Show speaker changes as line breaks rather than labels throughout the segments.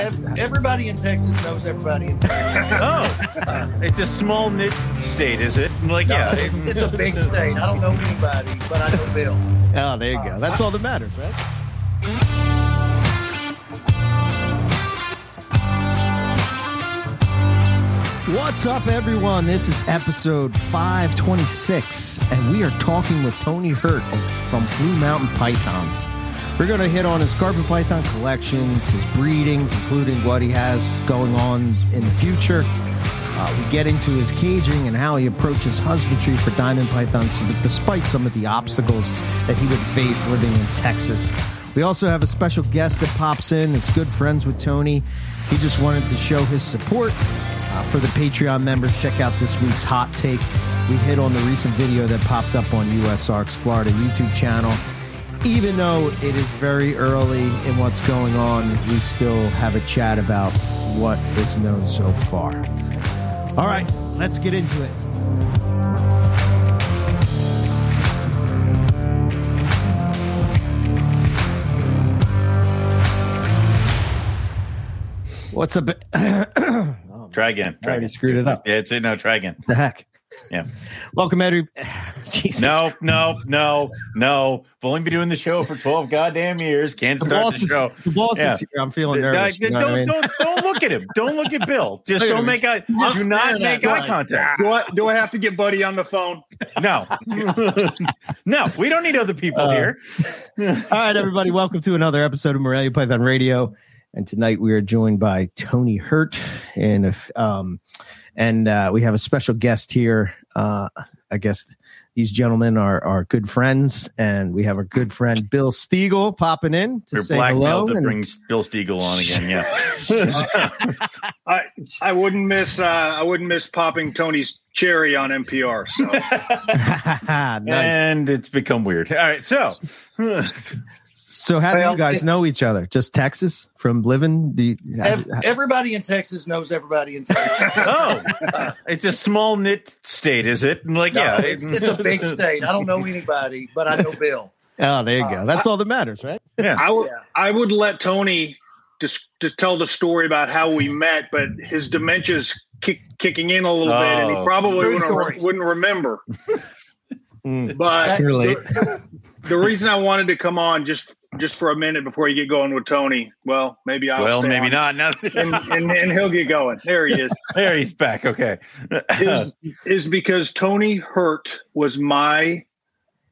Ev- everybody in Texas knows everybody in Texas.
Oh, it's a small knit state, is it? Like,
No,
yeah.
it's, it's a big state. I don't know anybody, but I know Bill.
Oh, there you go. That's all that matters, right? What's up, everyone? This is episode 526, and we are talking with Tony Hurt from Blue Mountain Pythons. We're going to hit on his carpet python collections, his breedings, including what he has going on in the future. Uh, we get into his caging and how he approaches husbandry for diamond pythons, despite some of the obstacles that he would face living in Texas. We also have a special guest that pops in. It's good friends with Tony. He just wanted to show his support uh, for the Patreon members. Check out this week's hot take. We hit on the recent video that popped up on US Arcs Florida YouTube channel. Even though it is very early in what's going on, we still have a chat about what is known so far. All right, let's get into it. What's up?
Try again.
I
Try
already
again.
screwed it up.
Yeah, it's no. Try again.
The heck?
Yeah.
Welcome, every. Jesus.
No, no, no, no. I've only been doing the show for twelve goddamn years. Can't
The
start
boss,
the
is,
show.
the boss
Yeah.
is here. I'm feeling nervous. you know what
don't,
I mean?
don't, don't look at him. Don't look at Bill. Just don't make eye.
Just
Do not make eye contact.
Do I, do I have to get Buddy on the phone?
No, no. We don't need other people
Uh,
here.
All right, everybody, welcome to another episode of Morelia Python Radio. And tonight we are joined by Tony Hurt, and if, um, and uh, we have a special guest here. Uh, I guess these gentlemen are are good friends, and we have our good friend Bill Stiegel popping in to
We're
say hello.
blackmailed to
and-
bring Bill Stiegel on again. Yeah.
I I wouldn't miss uh, I wouldn't miss popping Tony's cherry on MPR. So
nice.
And it's become weird. All right, so
So how do you guys
it-
know each other? Just Texas from living? Do you,
Ev- everybody in Texas knows everybody in Texas.
oh, it's a small knit state, is it? Like,
No,
yeah,
it's, it's a big state. I don't know anybody, but I know Bill.
oh, there you go. That's all that matters, right?
yeah.
I would
Yeah.
I would let Tony just to tell the story about how we met, but his dementia's kick, kicking in a little bit, and he
Oh.
probably wouldn't,
story.
wouldn't remember.
Mm.
But the, the reason I wanted to come on just just for a minute before you get going with Tony, well, maybe I'll
Well, maybe
on,
not.
And, and and he'll get going. There he is.
there he's back. Okay.
is is because Tony Hurt was my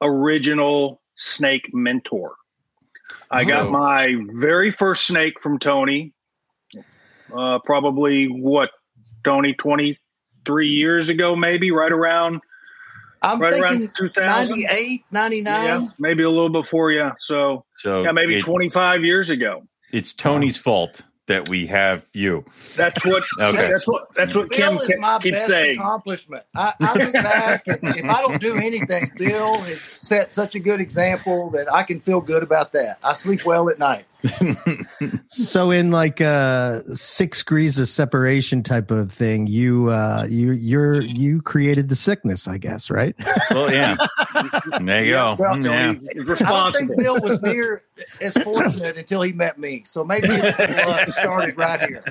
original snake mentor. I got
Oh.
my very first snake from Tony, uh, probably what Tony twenty three years ago, maybe right around
I'm
right
thinking
around two thousand.
98, 99.
Yeah, maybe a little before, yeah. So
So
yeah, maybe
it-
twenty five years ago.
it's Tony's fault that we have you.
That's what.
Okay.
That's what. That's what Kim
Bill is my
keeps
best
saying.
accomplishment. I, I look back, and if I don't do anything, Bill has set such a good example that I can feel good about that. I sleep well at night.
So in like uh six degrees of separation type of thing, you uh you you're you created the sickness, I guess, right?
So yeah, there you go.
Well,
yeah.
Tony is
I don't think Bill was near as fortunate until he met me. So maybe it luck started right here.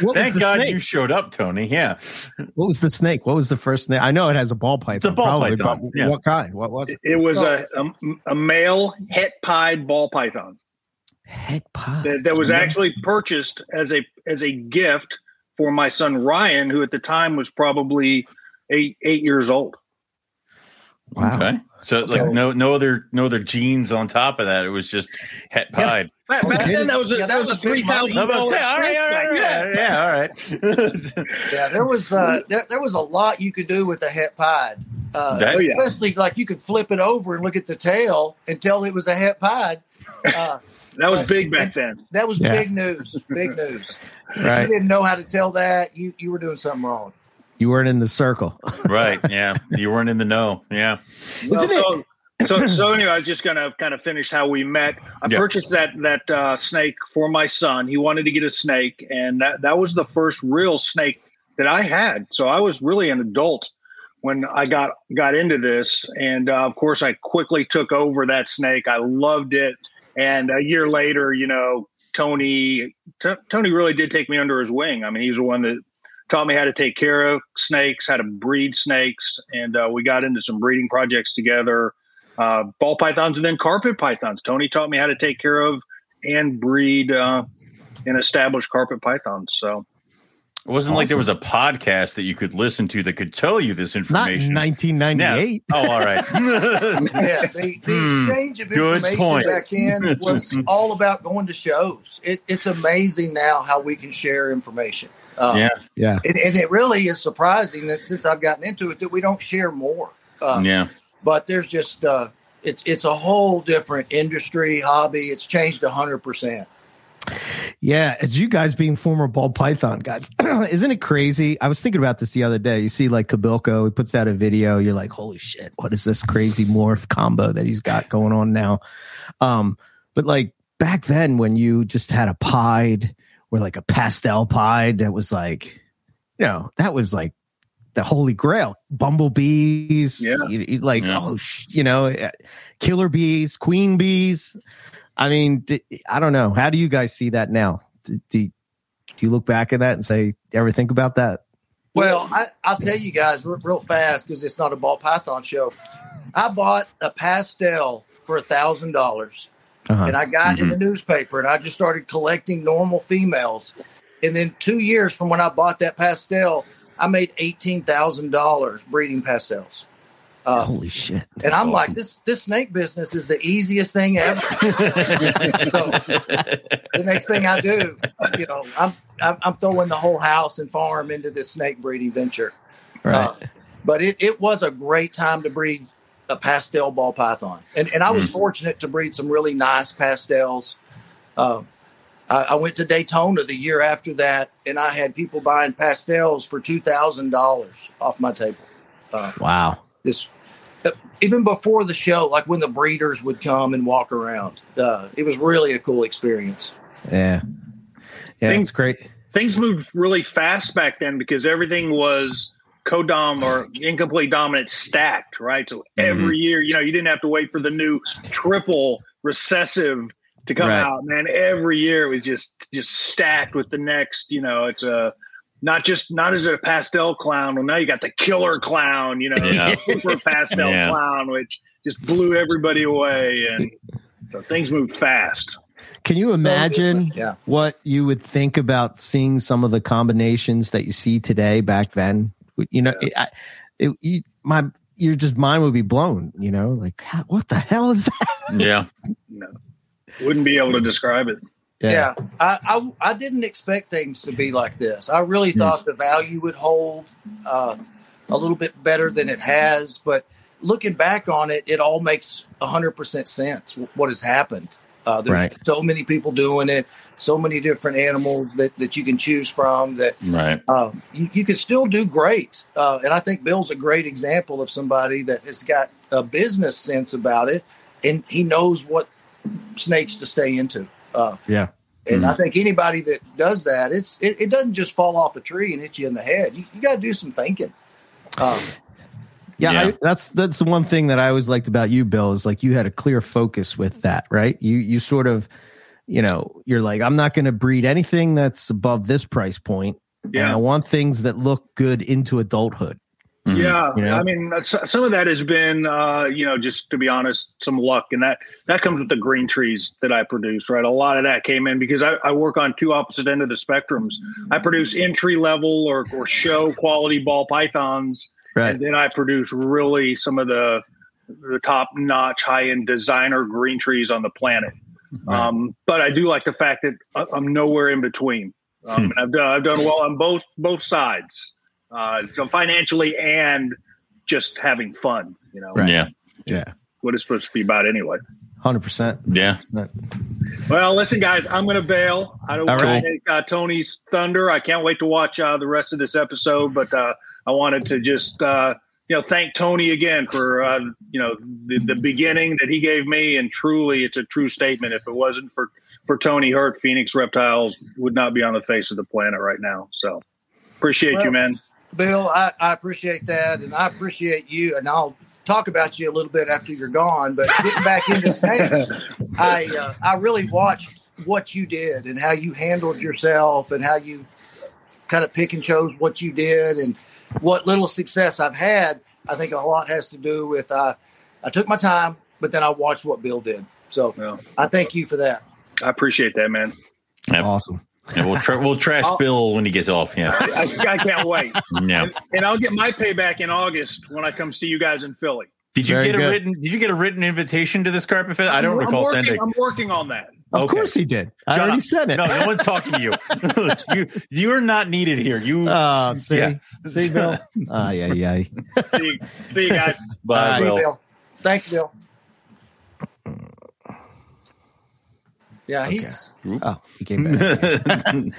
What
Thank God
snake?
you showed up, Tony. Yeah.
What was the snake? What was the first snake? I know it has a ball python.
It's a ball
probably,
python,
but
yeah.
What kind? What was it?
It was a, a, a male het pied ball python
Het pied.
that, that was actually purchased as a as a gift for my son Ryan, who at the time was probably eight eight years old.
Wow.
Okay. So
Okay.
like no no other no other genes on top of that. It was just het pied.
Back, back
Okay.
then, that was a,
Yeah,
that was a
that was
three
big money.
thousand
I was
dollars.
about to say, all right, all right, all right, yeah, all right.
Yeah, there was uh, there, there was a lot you could do with a het pied. Uh,
That-
Oh, yeah.
Especially like you could flip it over and look at the tail and tell it was a het pied. Uh,
That was big back then.
that was
Yeah.
big news. Big news. If
Right.
you didn't know how to tell that, you, you were doing something wrong.
You weren't in the circle.
right. Yeah. You weren't in the know. Yeah.
Well,
Isn't
so, so, so anyway, I was just gonna kind of finish how we met. I
Yeah.
purchased that that uh, snake for my son. He wanted to get a snake, and that that was the first real snake that I had. So I was really an adult when I got got into this, and uh, of course, I quickly took over that snake. I loved it, and a year later, you know, Tony T- Tony really did take me under his wing. I mean, he's the one that taught me how to take care of snakes, how to breed snakes, and uh, we got into some breeding projects together. Uh, ball pythons and then carpet pythons. Tony taught me how to take care of and breed uh, and establish carpet pythons. So
It wasn't like there was a podcast that you could listen to that could tell you this
Not in
information.
1998.
Yeah. Oh, all right.
yeah, the, the
Hmm,
exchange of
good
information
point.
back then was all about going to shows. It, it's amazing now how we can share information. Uh,
yeah.
Yeah.
and, and it really is surprising that since I've gotten into it that we don't share more. Uh,
Yeah.
But there's just uh, it's it's a whole different industry hobby. It's changed hundred percent.
Yeah, as you guys being former ball python guys, isn't it crazy? I was thinking about this the other day. You see, like Kobylka, he puts out a video. You're like, holy shit, what is this crazy morph combo that he's got going on now? Um, but like back then, when you just had a pied or like a pastel pied, that was like, you know, that was like the holy grail. Bumblebees,
Yeah.
you- you- like
Yeah.
oh, sh- you know, uh, killer bees, queen bees. I mean, I don't know. How do you guys see that now? Do, do, do you look back at that and say, ever think about that?
Well, I, I'll tell you guys real, fast because it's not a ball python show. I bought a pastel for a thousand dollars,
Uh-huh.
and I got in the newspaper, and I just started collecting normal females. And then two years from when I bought that pastel, I made eighteen thousand dollars breeding pastels. Uh,
Holy shit!
and I'm like, this this snake business is the easiest thing ever. so the next thing I do, you know, I'm I'm, throwing the whole house and farm into this snake breeding venture.
Right.
Uh, but it, it was a great time to breed a pastel ball python, and and I was fortunate to breed some really nice pastels. Um, I, I went to Daytona the year after that, and I had people buying pastels for two thousand dollars off my table. Uh,
wow.
this uh, even before the show, like when the breeders would come and walk around, uh, it was really a cool experience.
Yeah. Yeah,
Thing-
it's great.
things moved really fast back then because everything was codom or incomplete dominant stacked, right? So every year, you know, you didn't have to wait for the new triple recessive to come
Right.
out. Man, every year it was just just stacked with the next. You know, it's a not just not as a pastel clown. Well, now you got the killer clown. You know,
Yeah.
super pastel
Yeah.
clown, which just blew everybody away, and so things move fast.
Can you imagine
Yeah.
what you would think about seeing some of the combinations that you see today back then? You know, I, it, you, my your just mind would be blown. You know, like "How- what the hell is that?
Yeah.
No, wouldn't be able to describe it.
Yeah, I, I I didn't expect things to be like this. I really thought the value would hold uh, a little bit better than it has, but looking back on it, it all makes hundred percent sense. What has happened? Uh, there's
Right.
so many people doing it, so many different animals that, that you can choose from that
Right.
uh, you, you can still do great. Uh, and I think Bill's a great example of somebody that has got a business sense about it and he knows what snakes to stay into. Uh,
Yeah.
and I think anybody that does that, it's it, it doesn't just fall off a tree and hit you in the head. You, you got to do some thinking. Um,
Yeah,
Yeah.
I, that's that's the one thing that I always liked about you, Bill, is like you had a clear focus with that, right? You you sort of, you know, you're like, I'm not going to breed anything that's above this price point. And I want things that look good into adulthood.
Mhm.
Yeah,
You know?
I mean, some of that has been, uh, you know, just to be honest, some luck, and that that comes with the green trees that I produce. Right, a lot of that came in because I, I work on two opposite end of the spectrums. I produce entry level or or show quality ball pythons, and then I produce really some of the the top notch, high end designer green trees on the planet. Um, but I do like the fact that I- I'm nowhere in between. Um, and I've done I've done well on both both sides, uh, so financially and just having fun. You know,
Right.
Yeah.
Yeah.
what it's supposed to be about anyway.
Hundred percent.
Yeah.
Well, listen, guys, I'm going to bail. I don't want
right.
to take uh, Tony's thunder. I can't wait to watch uh, the rest of this episode, but uh, I wanted to just uh, you know thank Tony again for uh, you know the, the beginning that he gave me, and truly, it's a true statement. If it wasn't for for Tony Hurt, Phoenix Reptiles would not be on the face of the planet right now. So appreciate you, man.
Bill, I, I appreciate that, and I appreciate you. And I'll talk about you a little bit after you're gone. But getting back into snakes, I uh, I really watched what you did and how you handled yourself and how you kind of pick and chose what you did and what little success I've had. I think a lot has to do with uh, I took my time, but then I watched what Bill did. So
Yeah.
I thank you for that.
I appreciate that, man.
Yep.
Awesome.
Yeah, we'll tra- we'll trash
I'll-
Bill when he gets off. Yeah,
I, I can't wait.
yeah.
And I'll get my payback in August when I come see you guys in Philly.
Did you
Very
get a written? Did you get a written invitation to this carpet fest? I don't
I'm
recall
working,
sending.
I'm working on that.
Of
Okay.
course he did. I
Shut
already
up.
said it.
No, no one's talking to you. you you're not needed here. You.
Oh, see,
Yeah.
see, Bill. Ah, yeah, yeah.
See you, see you guys.
Bye,
Bye,
Bill.
Bill. Thank you, Bill. Yeah, he's
Oh, he came back.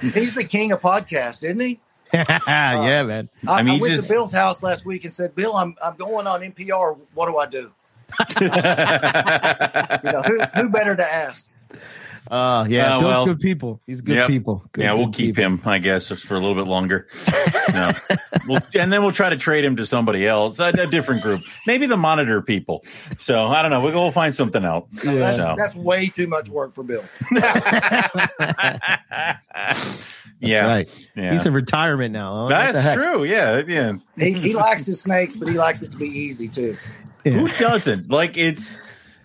he's the king of podcasts, isn't he?
yeah, uh, man.
I,
I mean,
I went
just-
to Bill's house last week and said, "Bill, I'm I'm going on MPR. What do I do? You know, who, who better to ask?"
Uh, yeah,
Uh,
Bill's
well,
good people. He's good
Yep.
people. Good,
yeah, we'll keep
people.
him, I guess, for a little bit longer. No. we'll, and then we'll try to trade him to somebody else, a, a different group, maybe the monitor people. So I don't know. We'll, we'll find something out.
That's,
So.
that's way too much work for Bill.
yeah,
right.
yeah.
He's in retirement now. huh?
That's true. Yeah, yeah.
He, he likes his snakes, but he likes it to be easy too.
Yeah.
Who doesn't? Like it's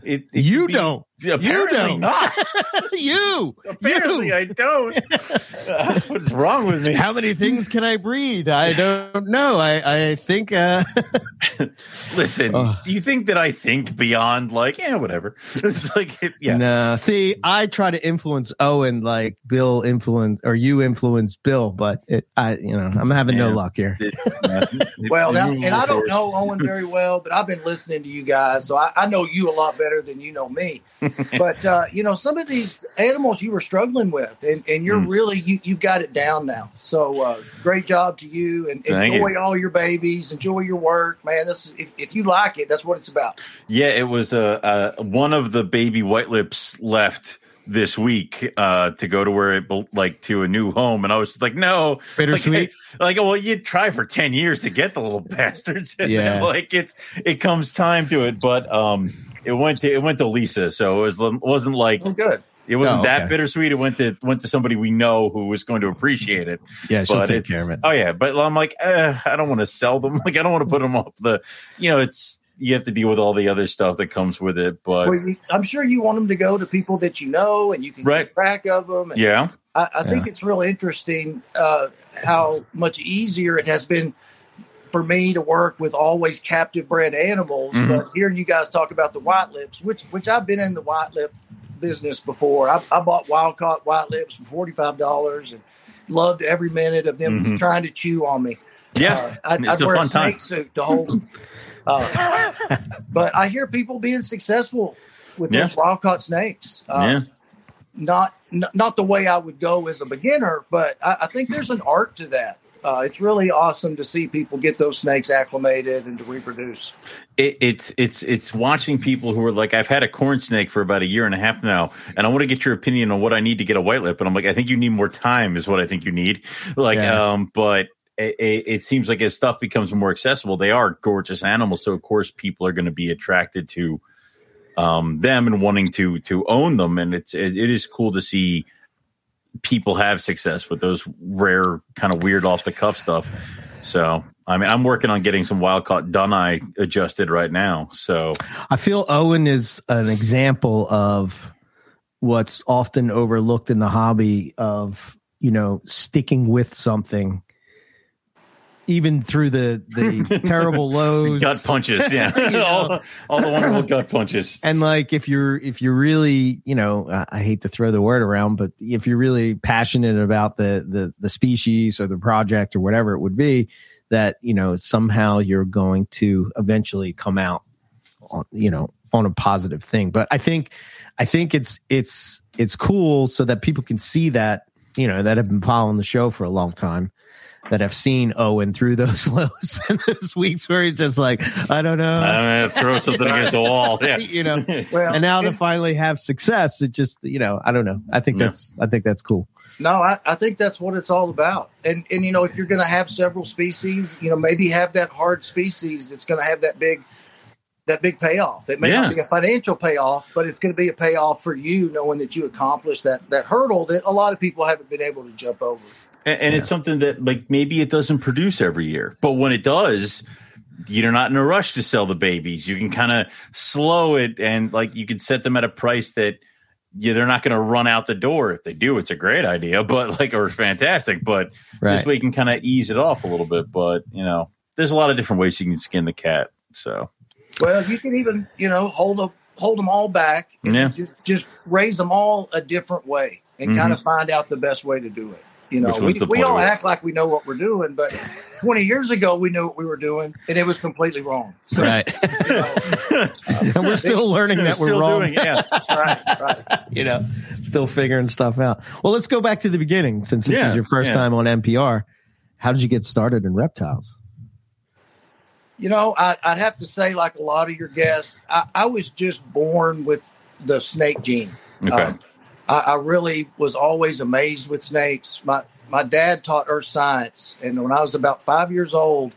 it. it
You
be-
don't.
Apparently
don't.
not.
you.
Apparently
you.
I don't. What's wrong with me?
How many things can I breed? I don't know. I I think. Uh,
Listen,
Ugh.
do you think that I think beyond like, yeah, whatever? It's like, it- yeah.
No. See, I try to influence Owen like Bill influence or you influence Bill, but it, I, you know, I'm having no luck here.
It- yeah.
Well, now, and I don't know Owen very well, but I've been listening to you guys, so I, I know you a lot better than you know me. but uh, you know, some of these animals you were struggling with, and, and you're
Mm.
really you you've got it down now. So uh, great job to you, and
Thank
enjoy
you.
all your babies, enjoy your work, man. This is, if, if you like it, that's what it's about.
Yeah, it was uh, uh, one of the baby white lips left this week uh, to go to where it bel- like to a new home, and I was like, no,
Bittersweet.
Like, like, well, you try for ten years to get the little bastards. And then,
Yeah.
like it's it comes time to it, but um, it went to it went to Lisa, so it was it wasn't like
Oh, good.
it wasn't
Oh,
that
okay.
bittersweet. It went to went to somebody we know who was going to appreciate it.
Yeah, she'll
but
take care of it.
Oh yeah, but I'm like, uh, I don't want to sell them. Like, I don't want to put them off the, you know, it's you have to deal with all the other stuff that comes with it. But
Well, I'm sure you want them to go to people that you know, and you can
Right.
keep track of them. And
yeah,
I, I think it's really interesting uh, how much easier it has been for me to work with always captive bred animals.
Mhm.
But hearing you guys talk about the white lips, which which I've been in the white lip business before. I, I bought wild caught white lips for forty five dollars and loved every minute of them
Mhm.
trying to chew on me.
yeah,
Uh, I'd,
it's
I'd
a
wear a
fun time.
snake suit to hold them. Uh, but I hear people being successful with
Yeah.
those wild caught snakes. Uh,
Yeah.
Not, not the way I would go as a beginner, but I, I think there's an art to that. Uh, it's really awesome to see people get those snakes acclimated and to reproduce.
It, it's it's it's watching people who are like, I've had a corn snake for about a year and a half now, and I want to get your opinion on what I need to get a white lip. And I'm like, I think you need more time, is what I think you need. Like,
Yeah.
um, but. It, it, it seems like as stuff becomes more accessible, they are gorgeous animals. So of course, people are going to be attracted to um, them and wanting to to own them. And it's it, it is cool to see people have success with those rare kind of weird off the cuff stuff. So I mean, I'm working on getting some wild caught Dunai adjusted right now. So
I feel Owen is an example of what's often overlooked in the hobby of, you know, sticking with something even through the the terrible lows.
gut punches, yeah,
You know.
all, all the wonderful gut punches.
And like if you're if you're really, you know, I, I hate to throw the word around, but if you're really passionate about the the the species or the project or whatever it would be, that, you know, somehow you're going to eventually come out on, you know, on a positive thing. But I think I think it's it's it's cool so that people can see that, you know, that have been following the show for a long time. That have seen Owen through those lows and those weeks where he's just like, I don't know,
I'm gonna throw something against the wall. Yeah.
you know.
Well,
and now to finally have success, it just you know, I don't know. I think
Yeah.
that's I think that's cool.
No, I, I think that's what it's all about. And and you know, if you're going to have several species, you know, maybe have that hard species that's going to have that big that big payoff. It may
Yeah.
not be a financial payoff, but it's going to be a payoff for you knowing that you accomplished that that hurdle that a lot of people haven't been able to jump over.
And, and it's something that like maybe it doesn't produce every year, but when it does, you're not in a rush to sell the babies. You can kind of slow it and like you can set them at a price that yeah, they're not going to run out the door. If they do, it's a great idea, but like or fantastic. But this
Right.
way you can kind of ease it off a little bit. But you know, there's a lot of different ways you can skin the cat. So
Well, you can even you know hold a, hold them all back and
Yeah.
just just raise them all a different way and kind of mm-hmm. find out the best way to do it. You know. We, we all act like we know what we're doing, but 20 years ago we knew what we were doing and it was completely wrong. So,
Right.
you know,
and we're still learning that we're
Still
wrong.
doing, yeah.
right, right.
you know, still figuring stuff out. Well, let's go back to the beginning since this
Yeah,
is your first
yeah.
time on MPR. How did you get started in reptiles?
You know, I, I'd have to say, like a lot of your guests, I, I was just born with the snake gene.
Okay.
Um, I, I really was always amazed with snakes. My my dad taught earth science, and when I was about five years old,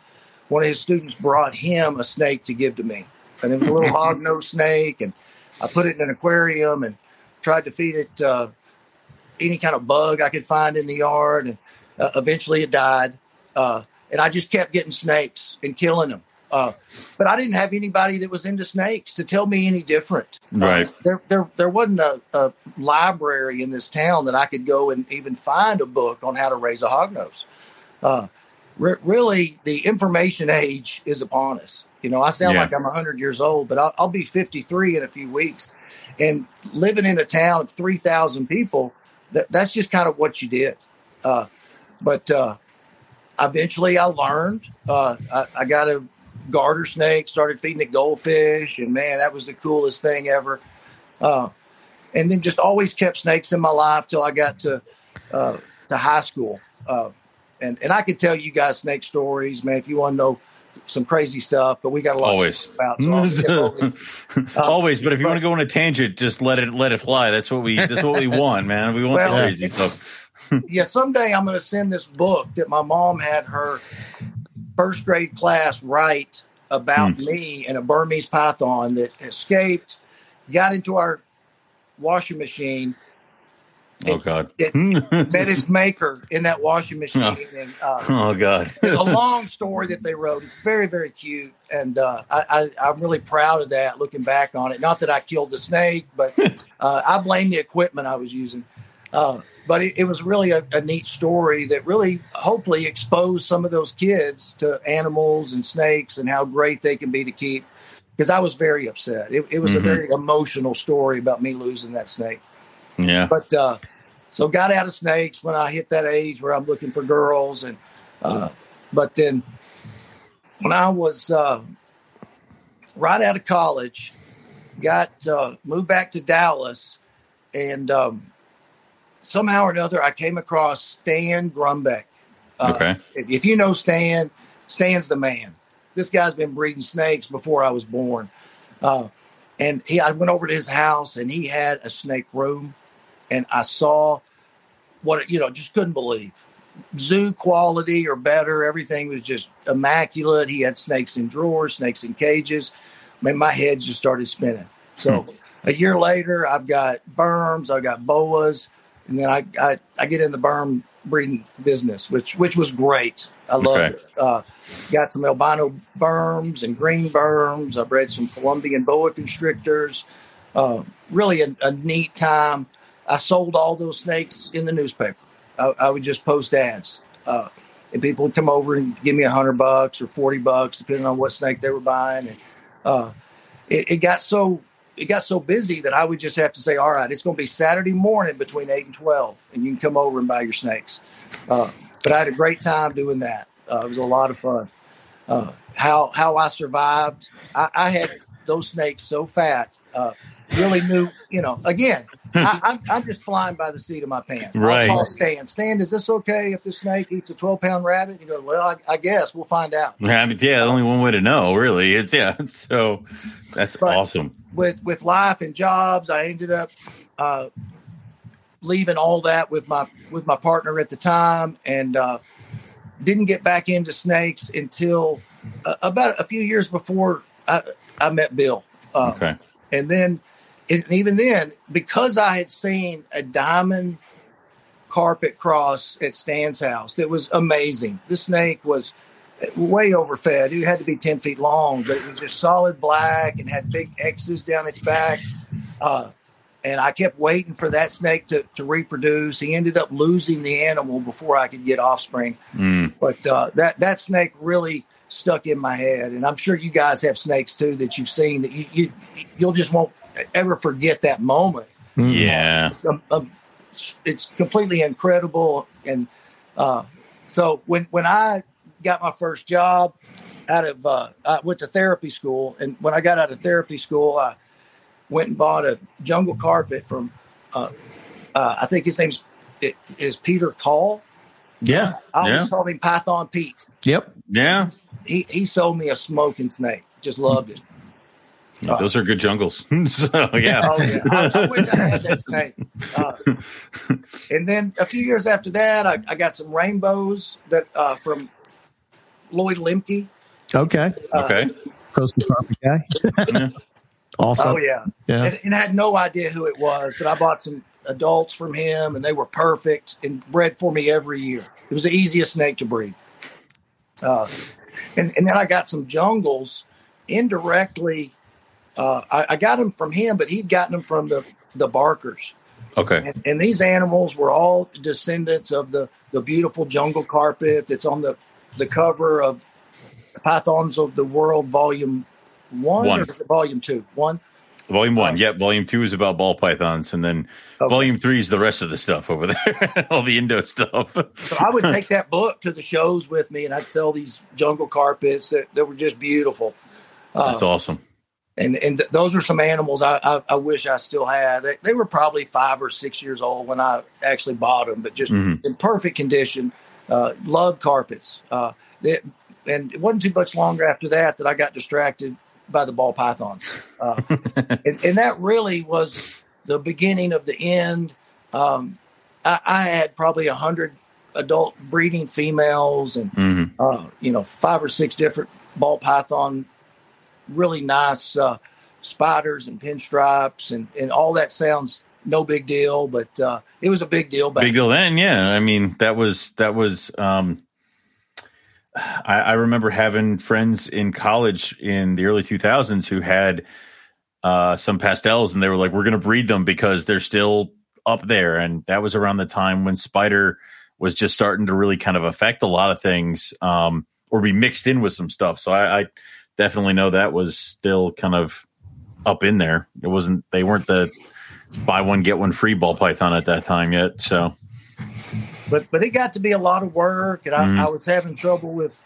one of his students brought him a snake to give to me, and it was a little hog nosed snake, and I put it in an aquarium and tried to feed it uh, any kind of bug I could find in the yard, and uh, eventually it died. Uh, and I just kept getting snakes and killing them. Uh, but I didn't have anybody that was into snakes to tell me any different. Uh,
Right.
there, there, there wasn't a, a library in this town that I could go and even find a book on how to raise a hognose. Uh, re- really, the information age is upon us. You know, I sound
Yeah.
like I'm 100 years old, but I'll, I'll be 53 in a few weeks. And living in a town of 3,000 people, that, that's just kind of what you did. Uh, but uh, eventually I learned. Uh, I, I got a garter snake, started feeding the goldfish, and man, that was the coolest thing ever. Uh, and then just always kept snakes in my life till I got to uh, to high school. Uh, and and I could tell you guys snake stories, man, if you want to know some crazy stuff. But we got a lot
Always.
about. So I'll skip over it.
Always, but if you want to go on a tangent, just let it let it fly. That's what we that's what we want, man. We want
Well-
the crazy stuff.
yeah, someday I'm going to send this book that my mom had her first grade class write about me and a Burmese python that escaped, got into our washing machine,
Oh God.
it met its maker in that washing machine. And, uh,
Oh God.
it's a long story that they wrote. It's very, very cute, and uh, I, I, I'm really proud of that. Looking back on it, not that I killed the snake, but uh, I blame the equipment I was using. But it, it was really a, a neat story that really, hopefully, exposed some of those kids to animals and snakes and how great they can be to keep. Because I was very upset. It, it was a
Mhm.
very emotional story about me losing that snake.
Yeah.
But uh, so got out of snakes when I hit that age where I'm looking for girls, and uh, but then when I was uh, right out of college, got uh, moved back to Dallas, and um, somehow or another I came across Stan Grumbeck. Uh,
Okay.
If, if you know Stan, Stan's the man. This guy's been breeding snakes before I was born. Uh, and he, I went over to his house and he had a snake room, and I saw what you know, just couldn't believe zoo quality or better. Everything was just immaculate. He had snakes in drawers, snakes in cages. Man, my head just started spinning. So a year later, I've got berms, I've got boas, and then I I, I get in the berm breeding business, which which was great. I loved
Okay.
it. Uh, got some albino berms and green berms. I bred some Colombian boa constrictors. Uh, really a, a neat time. I sold all those snakes in the newspaper. I, I would just post ads, uh, and people would come over and give me a hundred bucks or forty bucks, depending on what snake they were buying. And uh, it, it got so it got so busy that I would just have to say, "All right, it's going to be Saturday morning between eight and twelve, and you can come over and buy your snakes." Uh, but I had a great time doing that. Uh, it was a lot of fun. Uh, how how I survived? I, I had those snakes so fat. Uh, really knew, you know. Again, I, I'm, I'm just flying by the seat of my pants. I'll
Right.
call Stan. Stan, is this okay if this snake eats a 12 pound rabbit? You go, Well, I, I guess we'll find out.
Rabbit, yeah, only one way to know, really. It's yeah. So that's
But-
awesome.
With with life and jobs, I ended up uh, leaving all that with my with my partner at the time, and uh, didn't get back into snakes until uh, about a few years before. I, I met Bill. Uh,
Okay.
and then, and even then, because I had seen a diamond carpet cross at Stan's house that was amazing. The snake was way overfed. It had to be 10 feet long, but it was just solid black and had big X's down its back. Uh, and I kept waiting for that snake to, to reproduce. He ended up losing the animal before I could get offspring.
Mm.
But uh, that that snake really stuck in my head, and I'm sure you guys have snakes too that you've seen that you, you you'll just won't ever forget that moment.
Yeah.
Um, um, it's completely incredible, and uh, so when when I got my first job out of uh, I went to therapy school, and when I got out of therapy school, I went and bought a jungle carpet from uh, uh, I think his name's it is Peter Call.
Yeah.
I always
Yeah.
called him Python Pete.
Yep.
Yeah.
He he sold me a smoking snake. Just loved it.
Yeah, Those are good jungles. so yeah.
Oh yeah, I, I wish I had that snake. Uh, and then a few years after that, I, I got some rainbows that uh, from Lloyd Limke.
Okay.
Uh,
Okay.
Coastal carpet guy.
Yeah.
also.
Oh yeah,
Yeah.
and, and I had no idea who it was, but I bought some adults from him, and they were perfect and bred for me every year. It was the easiest snake to breed. Uh, and and then I got some jungles indirectly. Uh, I, I got them from him, but he'd gotten them from the the Barkers.
Okay.
And, and these animals were all descendants of the, the beautiful jungle carpet that's on the, the cover of Pythons of the World, Volume One,
One.
or Volume Two? One.
Volume one. Yep. Volume two is about ball pythons, and then
Okay.
volume three is the rest of the stuff over there, all the Indo stuff.
So I would take that book to the shows with me, and I'd sell these jungle carpets that, that were just beautiful. Uh,
That's awesome.
and and th- those are some animals I, I, I wish I still had. They, they were probably five or six years old when I actually bought them, but just
Mhm.
in perfect condition. Uh, loved carpets. Uh, they, and it wasn't too much longer after that that I got distracted by the ball pythons, uh, and, and that really was the beginning of the end. Um, I, I had probably a hundred adult breeding females and
hmm
uh, you know, five or six different ball python, really nice uh, spiders and pinstripes, and, and all that sounds no big deal, but uh, it was a big deal back
Big deal then. Yeah. I mean, that was that was. um I, I remember having friends in college in the early 2000s who had uh, some pastels, and they were like, "We're going to breed them because they're still up there." And that was around the time when spider was just starting to really kind of affect a lot of things, um, or be mixed in with some stuff. So I, I definitely know that was still kind of up in there. It wasn't. They weren't the buy one get one free ball python at that time yet. So
but but it got to be a lot of work, and I,
Mhm.
I was having trouble with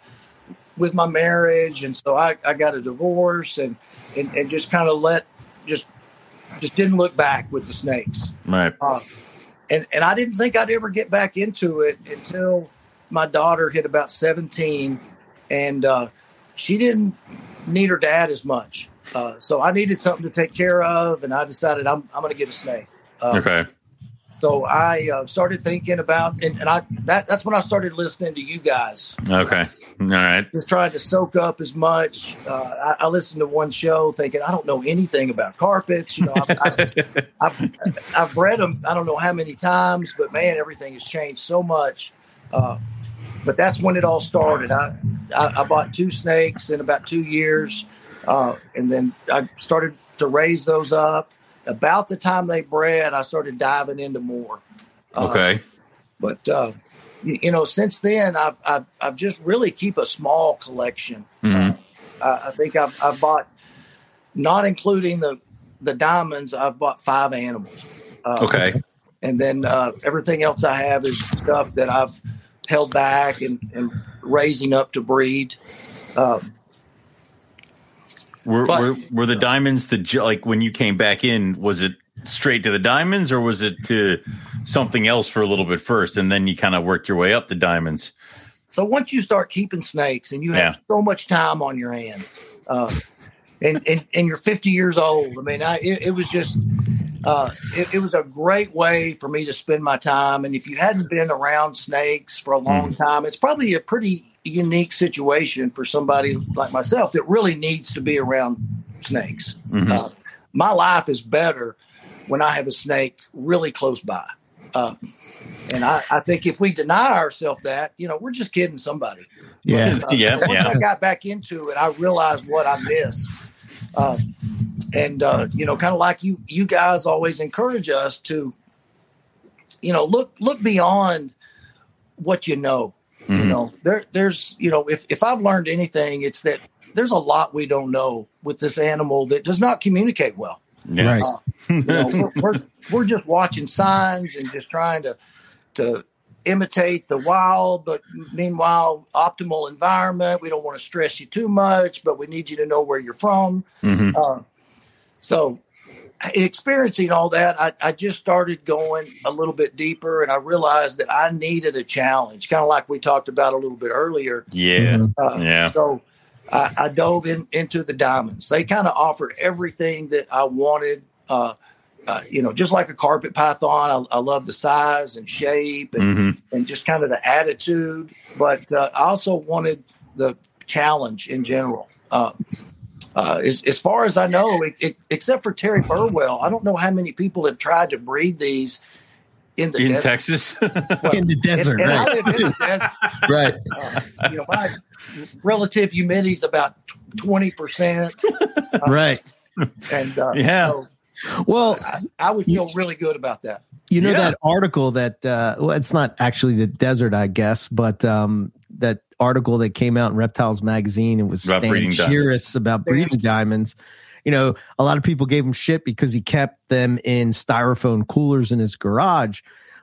with my marriage, and so I, I got a divorce, and and, and just kind of let just just didn't look back with the snakes.
right.
Uh, and and I didn't think I'd ever get back into it until my daughter hit about seventeen, and uh, she didn't need her dad as much. Uh, so I needed something to take care of, and I decided I'm I'm going to get a snake. Uh,
Okay.
So I uh, started thinking about, and, and I that that's when I started listening to you guys,
Okay. All right.
just trying to soak up as much. Uh, I, I listened to one show thinking I don't know anything about carpets. You know, I've, I've, I've, I've read them. I don't know how many times, but man, everything has changed so much. Uh, but that's when it all started. I, I, I bought two snakes in about two years, uh, and then I started to raise those up. About the time they bred, I started diving into more. Uh,
Okay.
but uh, you, you know, since then, I've, I've I've just really keep a small collection. Uh, I, I think I've, I've bought, not including the the diamonds, I've bought five animals. Uh,
Okay.
and then uh, everything else I have is stuff that I've held back and, and raising up to breed. Um,
Were,
But-
were were the diamonds the like when you came back in? Was it straight to the diamonds, or was it to something else for a little bit first, and then you kind of worked your way up the diamonds?
so once you start keeping snakes and you have
Yeah.
so much time on your hands, uh, and, and and you're 50 years old, I mean, I, it, it was just uh, it, it was a great way for me to spend my time. And if you hadn't been around snakes for a long time, it's probably a pretty unique situation for somebody like myself that really needs to be around snakes. Mm-hmm. Uh, my life is better when I have a snake really close by. Uh, and I, I, think if we deny ourselves that, you know, we're just kidding somebody.
Yeah,
uh,
yeah.
Once
yeah.
I got back into it, I realized what I missed. Uh, and uh, you know, kind of like you, you guys always encourage us to, you know, look look beyond what you know. Mm-hmm. You know, there there's you know, if if I've learned anything, it's that there's a lot we don't know with this animal that does not communicate well.
Yeah.
Right.
Uh, you know, we're, we're, we're just watching signs and just trying to to imitate the wild, but meanwhile, optimal environment. We don't want to stress you too much, but we need you to know where you're from.
Mm-hmm.
Uh, so, experiencing all that, I, I, just started going a little bit deeper, and I realized that I needed a challenge, kind of like we talked about a little bit earlier.
Yeah,
uh,
yeah.
So. I, I dove in into the diamonds. They kind of offered everything that I wanted. Uh, uh, you know, just like a carpet python, I, I love the size and shape and,
mm-hmm.
and just kind of the attitude. But uh, I also wanted the challenge in general. Uh, uh, as, as, far as I know, it, it, except for Terry Burwell, I don't know how many people have tried to breed these in the
in
desert.
Texas,
well, in the desert,
and, and
right?
I in the desert.
right.
Uh, you know, my relative humidity is about twenty percent.
right.
And uh,
yeah.
So,
well,
I, I, would feel really good about that.
You know
yeah.
that article that uh, well, it's not actually the desert, I guess, but um, that article that came out in Reptiles magazine. It was
about
Stan Cheris about breeding diamonds. You know, a lot of people gave him shit because he kept them in styrofoam coolers in his garage.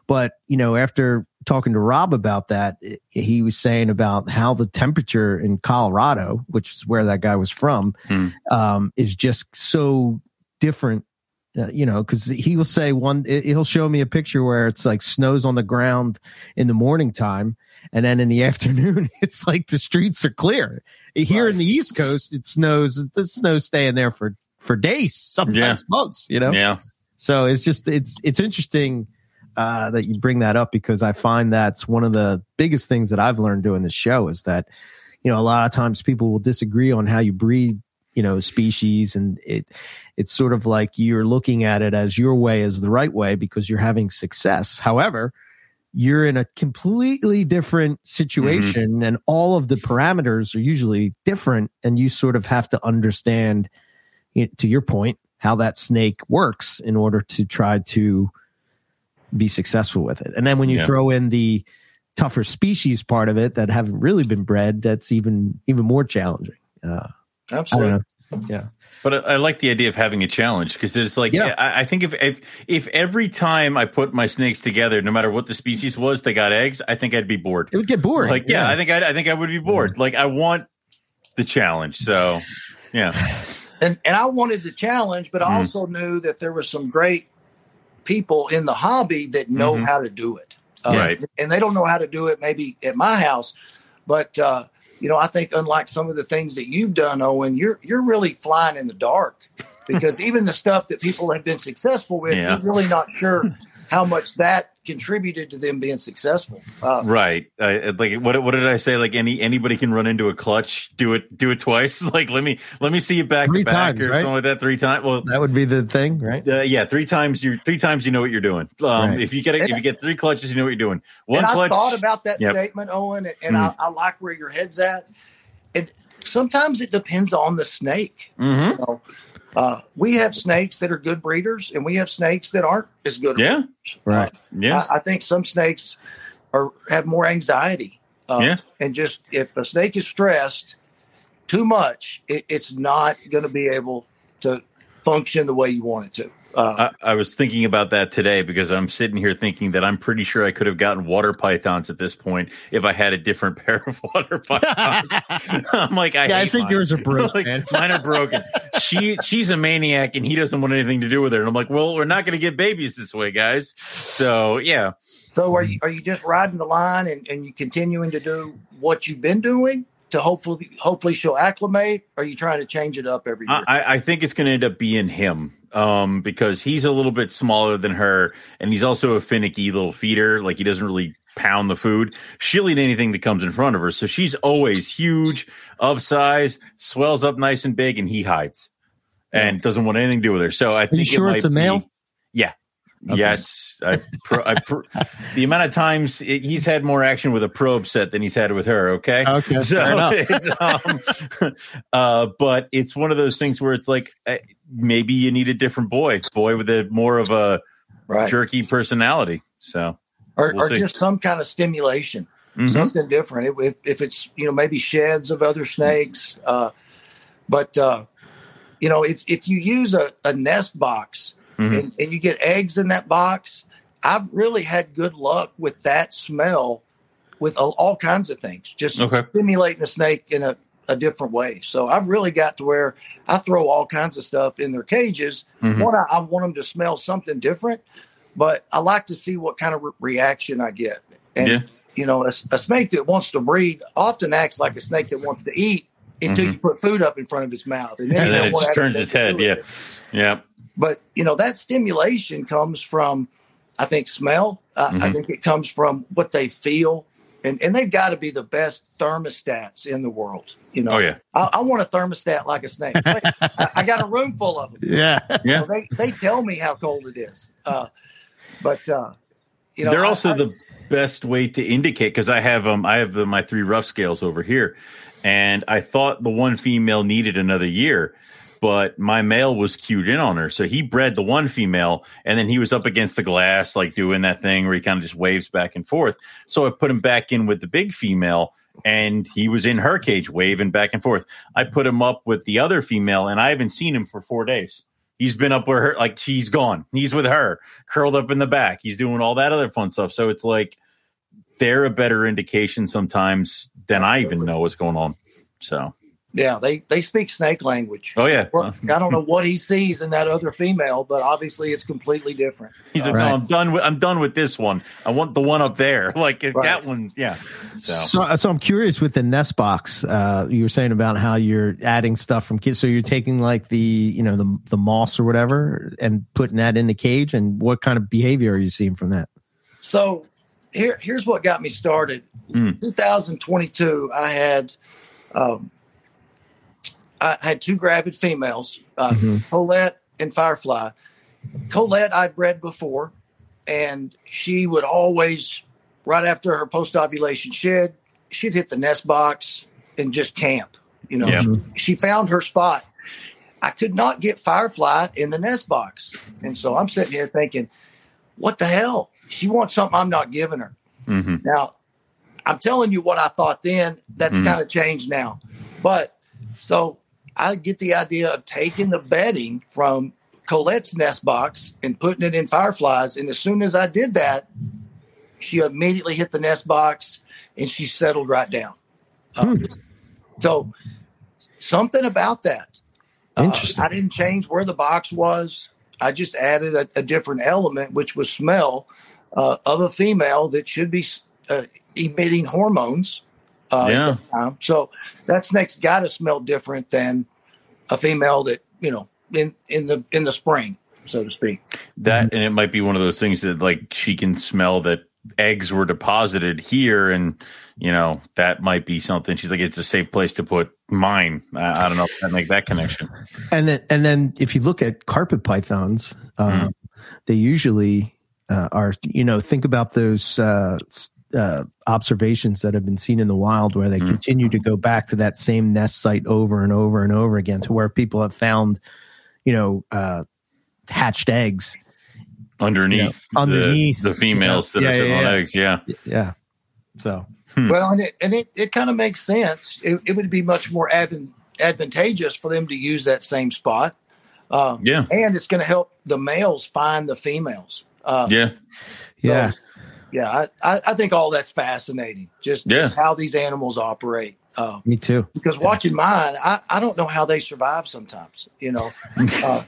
But you know, after talking to Rob about that, he was saying about how the temperature in Colorado, which is where that guy was from,
hmm.
um, is just so different uh, you know, because he will say one, he'll show me a picture where it's like snows on the ground in the morning time, and then in the afternoon, it's like the streets are clear. Here right. in the East Coast, it snows. The snow's staying there for for days, sometimes
yeah.
months. You know,
yeah.
So it's just it's it's interesting uh, that you bring that up because I find that's one of the biggest things that I've learned doing this show is that you know a lot of times people will disagree on how you breed you know species and it it's sort of like you're looking at it as your way is the right way because you're having success however you're in a completely different situation mm-hmm. and all of the parameters are usually different and you sort of have to understand to your point how that snake works in order to try to be successful with it and then when you yeah. throw in the tougher species part of it that haven't really been bred that's even even more challenging uh,
Absolutely.
Yeah.
But I, I, like the idea of having a challenge because it's like yeah. I, I, think if, if if every time I put my snakes together, no matter what the species was, they got eggs, I think I'd be bored.
It would get bored.
Like yeah, yeah I think I'd, I think I would be bored. Yeah. Like I want the challenge. So yeah.
And and I wanted the challenge, but I mm-hmm. also knew that there were some great people in the hobby that know mm-hmm. how to do it.
Uh, right.
And they don't know how to do it maybe at my house, but uh, you know, I think unlike some of the things that you've done, Owen, you're you're really flying in the dark because even the stuff that people have been successful with,
yeah.
you're really not sure how much that contributed to them being successful.
Uh, right. Uh, like what what did I say? Like any anybody can run into a clutch, do it do it twice. Like let me let me see you back
three
to back
times,
or
right?
something like that. Three times. Well,
that would be the thing, right?
Uh, yeah, three times you three times you know what you're doing. Um, right. If you get a, if you get three clutches, you know what you're doing. One
and
clutch.
I thought about that
yep.
statement, Owen, and mm. I, I like where your head's at. And sometimes it depends on the snake.
Mm-hmm.
You know, uh, we have snakes that are good breeders, and we have snakes that aren't as good.
Yeah,
breeders.
right.
Uh,
yeah,
I, I, think some snakes are have more anxiety. Uh,
yeah,
and just if a snake is stressed too much, it, it's not going to be able to function the way you want it to.
Uh, I, I, was thinking about that today because I'm sitting here thinking that I'm pretty sure I could have gotten water pythons at this point if I had a different pair of water pythons. I'm like, I,
yeah, I think
mine.
yours are broken.
like, mine are broken. she she's a maniac and he doesn't want anything to do with her. And I'm like, well, we're not going to get babies this way, guys. So yeah.
So are you are you just riding the line and, and you continuing to do what you've been doing? to hopefully hopefully she'll acclimate? Or are you trying to change it up every year?
I, I think it's going to end up being him um, because he's a little bit smaller than her, and he's also a finicky little feeder. Like he doesn't really pound the food. She'll eat anything that comes in front of her. So she's always huge, of size, swells up nice and big, and he hides. and doesn't want anything to do with her. So I
you
think
sure
it
it's a male?
be- yeah.
Okay.
Yes, I pro, I pro, the amount of times it, he's had more action with a probe set than he's had with her. Okay,
Okay, fair enough.
it's, um, uh, but it's one of those things where it's like uh, maybe you need a different boy, boy with a more of a
Right.
jerky personality. So
Or,
We'll
or just some kind of stimulation.
mhm.
something different. If, if it's you know maybe sheds of other snakes, uh, but uh, you know if if you use a, a nest box
Mhm.
and, and you get eggs in that box, I've really had good luck with that smell with all, all kinds of things, just
Okay.
stimulating a snake in a, a different way. So I've really got to where I throw all kinds of stuff in their cages.
Mhm.
One, I, I want them to smell something different, but I like to see what kind of re- reaction I get. And
Yeah.
you know, a, a snake that wants to breed often acts like a snake that wants to eat until
Mhm.
you put food up in front of its mouth,
And then
don't
it just turns its head, yeah.
it.
yeah,
But you know, that stimulation comes from, I think, smell. Uh, I
Mhm.
think it comes from what they feel, and and they've got to be the best thermostats in the world. You know,
oh yeah,
I, I want a thermostat like a snake. I, I got a room full of them.
Yeah.
You know, they they tell me how cold it is, uh, but uh, you know,
they're
I-
also
I-
the best way to indicate because I have um I have the, my three rough scales over here, and I thought the one female needed another year, but my male was cued in on her, so he bred the one female, and then he was up against the glass like doing that thing where he kind of just waves back and forth. So I put him back in with the big female. And he was in her cage waving back and forth. I put him up with the other female, and I haven't seen him for four days. He's been up where her, like she's gone. He's with her, curled up in the back. He's doing all that other fun stuff. So it's like they're a better indication sometimes than I even know what's going on. So,
yeah, they they speak snake language.
oh yeah,
Well, I don't know what he sees in that other female, but obviously it's completely different.
he's like,
Right.
no, I'm done. With, I'm done with this one. I want the one up there. Like
Right.
that one. Yeah. So,
So, so I'm curious with the nest box. Uh, you were saying about how you're adding stuff from kids. So you're taking like the, you know, the the moss or whatever, and putting that in the cage. And what kind of behavior are you seeing from that?
So here here's what got me started.
Mm.
2022, I had um, I had two gravid females, uh,
Mhm.
Colette and Firefly. Colette I'd bred before, and she would always, right after her post ovulation shed, she'd hit the nest box and just camp. You know,
Yeah.
she found her spot. I could not get Firefly in the nest box. And so I'm sitting here thinking, what the hell? She wants something I'm not giving her.
mhm.
Now, I'm telling you what I thought then. That's
Mhm.
kind of changed now. But so I get the idea of taking the bedding from Colette's nest box and putting it in Fireflies. And as soon as I did that, she immediately hit the nest box and she settled right down. Um, so something about that. Uh,
Interesting.
I didn't change where the box was. I just added a, a different element, which was smell uh, of a female that should be uh, emitting hormones. Uh,
Yeah.
at that time. So that snake's got to smell different than a female that you know in in the in the spring, so to speak.
That and it might be one of those things that like she can smell that eggs were deposited here, and you know that might be something. She's like, it's a safe place to put mine. I, I don't know if I make that connection.
And then, and then if you look at carpet pythons, um, they usually uh, are, you know, think about those uh, s- uh, observations that have been seen in the wild where they
Mhm.
continue to go back to that same nest site over and over and over again to where people have found, you know, uh, hatched eggs.
Underneath,
Yeah, underneath,
the, the females
yeah,
that are sitting
yeah.
on eggs. Yeah.
Yeah. So,
Hmm.
Well, and it and it, it kind of makes sense. It, it would be much more advan- advantageous for them to use that same spot, uh,
Yeah.
and it's going to help the males find the females. Uh,
Yeah.
yeah.
Yeah, I, I, I think all that's fascinating. Just,
Yeah.
just how these animals operate. Uh,
Me too.
because watching mine, I, I don't know how they survive sometimes, you know. uh,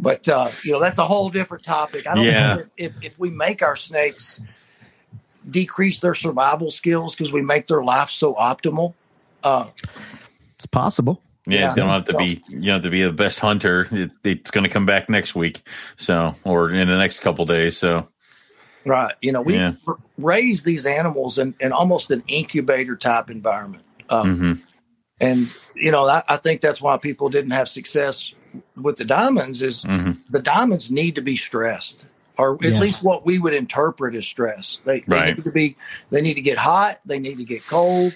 but uh, you know, that's a whole different topic. I don't
Yeah.
know if, if we make our snakes decrease their survival skills because we make their life so optimal. Uh,
It's possible.
Yeah,
Yeah.
you don't have to be you don't have to be the best hunter. It, it's going to come back next week, so or in the next couple days. So
right. You know, we
Yeah.
raise these animals in, in almost an incubator type environment. Um,
mhm.
And, you know, I, I think that's why people didn't have success with the diamonds is
Mhm.
the diamonds need to be stressed, or at
Yeah.
least what we would interpret as stress. They, they
Right.
need to be. They need to get hot. They need to get cold,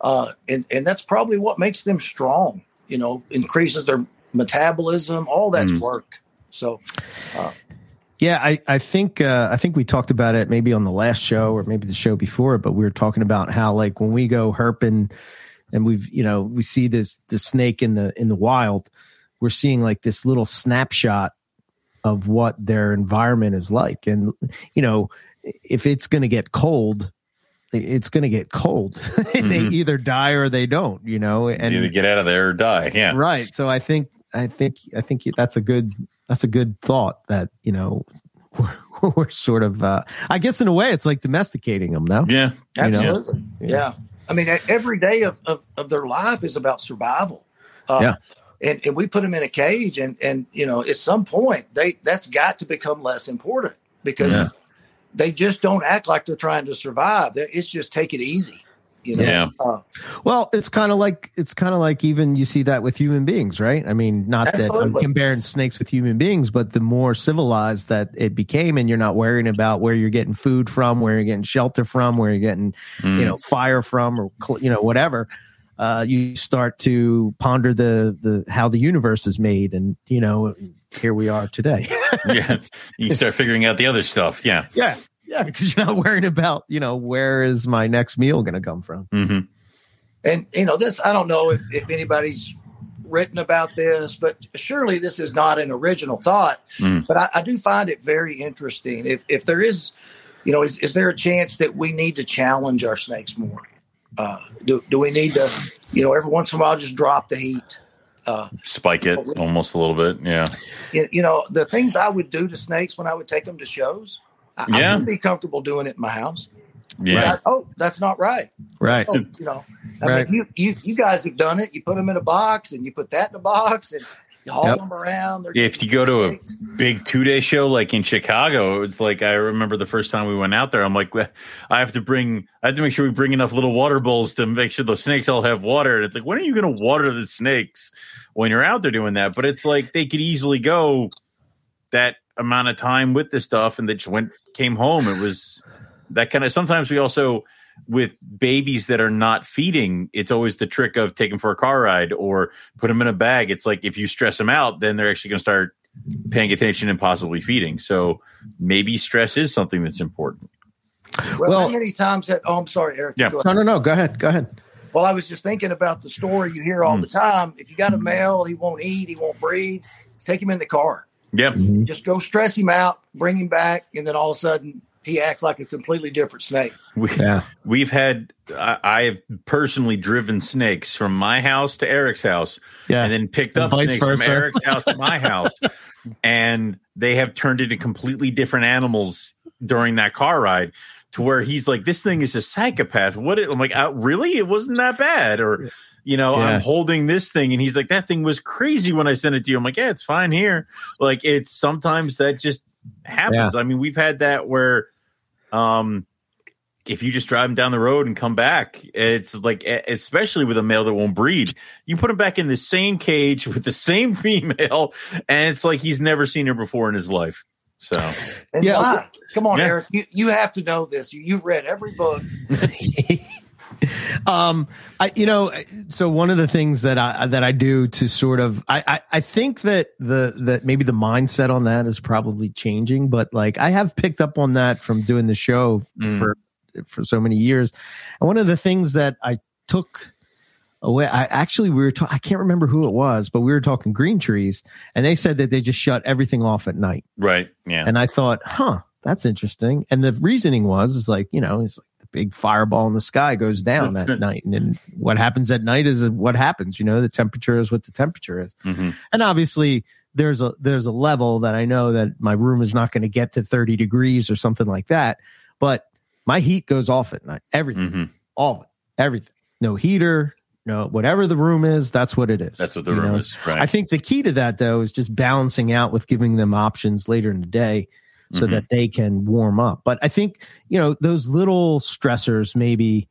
uh, and and that's probably what makes them strong. You know, increases their metabolism. All that's
Mm.
work. So
Yeah, I, I think uh, I think we talked about it maybe on the last show or maybe the show before, but we were talking about how like when we go herping and we've you know we see this the snake in the in the wild, we're seeing like this little snapshot of what their environment is like, and you know if it's going to get cold, it's going to get cold. they
Mhm.
either die or they don't, you know, and
Either get out of there or die. Yeah.
right so i think i think i think that's a good that's a good thought that you know we're, we're sort of uh i guess in a way it's like domesticating them now
Yeah.
You know?
absolutely, yeah. I mean, every day of, of, of their life is about survival. Uh,
Yeah.
And, and we put them in a cage, and and you know, at some point, they that's got to become less important because
Yeah.
they just don't act like they're trying to survive. It's just take it easy. You know.
Yeah.
Uh,
well it's kind of like it's kind of like even you see that with human beings right i mean not that i'm comparing snakes with human beings but the more civilized that it became and you're not worrying about where you're getting food from where you're getting shelter from where you're getting
Mm.
you know fire from or cl- you know whatever uh, you start to ponder the the how the universe is made and you know here we are today
yeah. You start figuring out the other stuff. Yeah.
yeah yeah because you're not worrying about you know where is my next meal going to come from
hmm
and you know, this I don't know if if anybody's written about this, but surely this is not an original thought.
Mm.
But I, I do find it very interesting. If if there is, you know, is, is there a chance that we need to challenge our snakes more? Uh, do do we need to, you know, every once in a while just drop the heat? Uh,
Spike it almost a little bit. Yeah.
you, you know, the things I would do to snakes when I would take them to shows, I, I wouldn't be comfortable doing it in my house.
Yeah.
I- oh, that's not right.
right
Oh, you know, I
Right.
mean, you, you you guys have done it. You put them in a box, and you put that in a box, and you haul
Yep.
them around. They're
If you go to a big two day show like in Chicago, it's like I remember the first time we went out there. I'm like, I have to bring, I have to make sure we bring enough little water bowls to make sure those snakes all have water. And it's like, when are you going to water the snakes when you're out there doing that? But it's like they could easily go that amount of time with this stuff, and they just went came home. It was that kind of. Sometimes we also with babies that are not feeding, it's always the trick of take them for a car ride or put them in a bag. It's like if you stress them out, then they're actually going to start paying attention and possibly feeding. So maybe stress is something that's important.
well,
well-
how many times have? Oh, I'm sorry, Eric.
Yeah.
No no no go ahead go ahead
Well, I was just thinking about the story you hear all
Mm.
the time. If you got a male, he won't eat, he won't breed. Take him in the car.
Yeah.
Just go stress him out, bring him back, and then all of a sudden he acts like a completely different snake.
We,
yeah
We've had, I, I have personally driven snakes from my house to Eric's house
yeah
and then picked
And
up snakes
versa.
from Eric's house to my house. And they have turned into completely different animals during that car ride to where he's like, this thing is a psychopath. What? It, I'm like, uh, really? It wasn't that bad. Or, you know,
Yeah.
I'm holding this thing and he's like, that thing was crazy when I sent it to you. I'm like, yeah, it's fine here. Like it's sometimes that just happens. I mean, we've had that where, um, if you just drive him down the road and come back, it's like, especially with a male that won't breed, you put him back in the same cage with the same female, and it's like he's never seen her before in his life. So,
And
Yeah.
why? Come on,
Yeah.
Eric. You, you have to know this. You, you've read every book.
um i you know so one of the things that i that i do to sort of I, I i think that the that maybe the mindset on that is probably changing but like i have picked up on that from doing the show
Mm.
for for so many years and one of the things that i took away i actually we were ta- i can't remember who it was but we were talking green trees and they said that they just shut everything off at night
right. Yeah.
and I thought, huh, that's interesting. And the reasoning was, is like, you know, it's like big fireball in the sky goes down at night. And then what happens at night is what happens. You know, the temperature is what the temperature is.
Mhm.
And obviously there's a, there's a level that I know that my room is not going to get to 30 degrees or something like that. But my heat goes off at night. Everything,
Mhm.
all of it, everything. No heater, no, whatever the room is, that's what it is.
That's what the room
know?
is. Right.
I think the key to that though is just balancing out with giving them options later in the day so
Mhm.
that they can warm up. But I think, you know, those little stressors maybe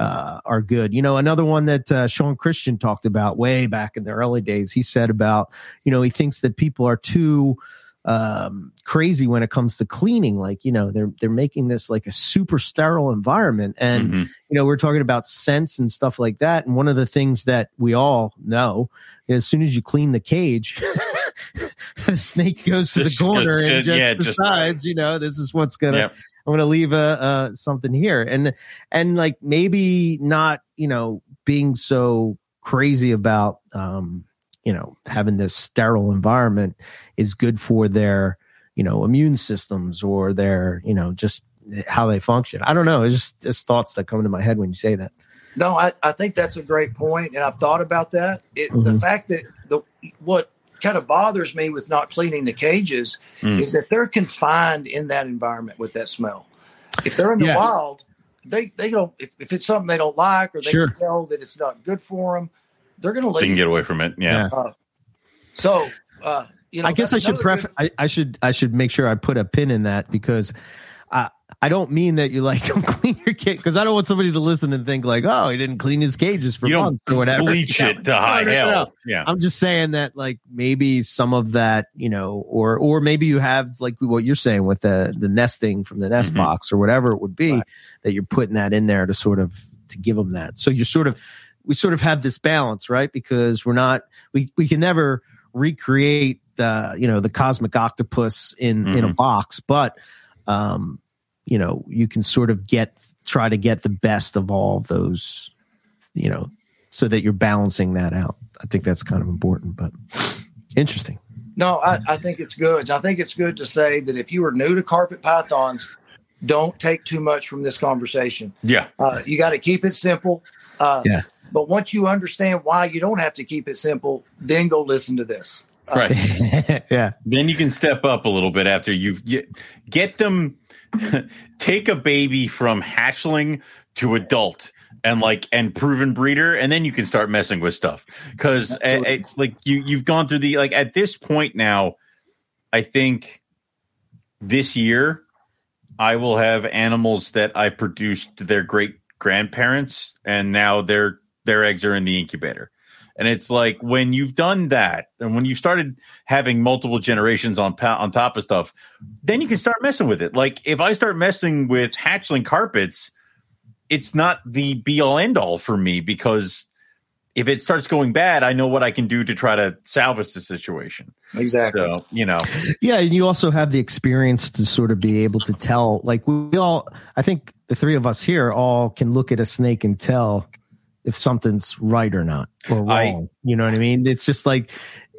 uh, are good. You know, another one that uh, Sean Christian talked about way back in the early days. He said about, you know, he thinks that people are too um, crazy when it comes to cleaning. Like, you know, they're they're making this like a super sterile environment, and
Mhm.
you know, we're talking about scents and stuff like that. And one of the things that we all know, as soon as you clean the cage. the snake goes to the
Just-
corner and
just-
just
yeah, just-
decides, you know, this is what's gonna
Yep.
I'm going to leave a, uh, something here. And, and like maybe not, you know, being so crazy about, um, you know, having this sterile environment is good for their, you know, immune systems or their, you know, just how they function. I don't know. It's just, it's thoughts that come into my head when you say that.
No, I, I think that's a great point, and I've thought about that. It, The
Mhm.
fact that the what kind of bothers me with not cleaning the cages
Mm.
is that they're confined in that environment with that smell. If they're in the
Yeah.
wild, they they don't. If, if it's something they don't like or they
Sure.
can tell that it's not good for them, they're going to
So you can get away from it. Yeah.
Yeah.
so, uh, you know,
I guess I should pref- I, I should I should make sure I put a pin in that because I I don't mean that you like don't clean your cage because I don't want somebody to listen and think like oh he didn't clean his cages for
You
months or whatever.
bleach
Yeah.
it to high
No, no, no,
hell. Yeah.
I'm just saying that like maybe some of that you know or or maybe you have like what you're saying with the the nesting from the nest
Mhm.
box or whatever it would be
Right.
that you're putting that in there to sort of to give them that. So you're sort of we sort of have this balance right because we're not we we can never recreate the you know the cosmic octopus in in a
Mhm.
box but um you know you can sort of get try to get the best of all of those you know so that you're balancing that out i think that's kind of important but interesting
No, I, I think it's good. I think it's good to say that if you are new to carpet pythons, don't take too much from this conversation.
Yeah.
Uh, you got to keep it simple. Uh,
Yeah.
But once you understand why you don't have to keep it simple, then go listen to this. Uh,
Right.
yeah
then you can step up a little bit after you've get, get them take a baby from hatchling to adult and like and proven breeder and then you can start messing with stuff. Because like you you've gone through the like at this point now i think this year i will have animals that i produced their great grandparents and now their their eggs are in the incubator and it's like when you've done that and when you started having multiple generations on on top of stuff, then you can start messing with it. Like if I start messing with hatchling carpets, it's not the be all end all for me because if it starts going bad, I know what I can do to try to salvage the situation.
Exactly.
So, you know,
yeah and you also have the experience to sort of be able to tell like we all i think the three of us here all can look at a snake and tell if something's right or not or wrong
I-
you know what i mean it's just like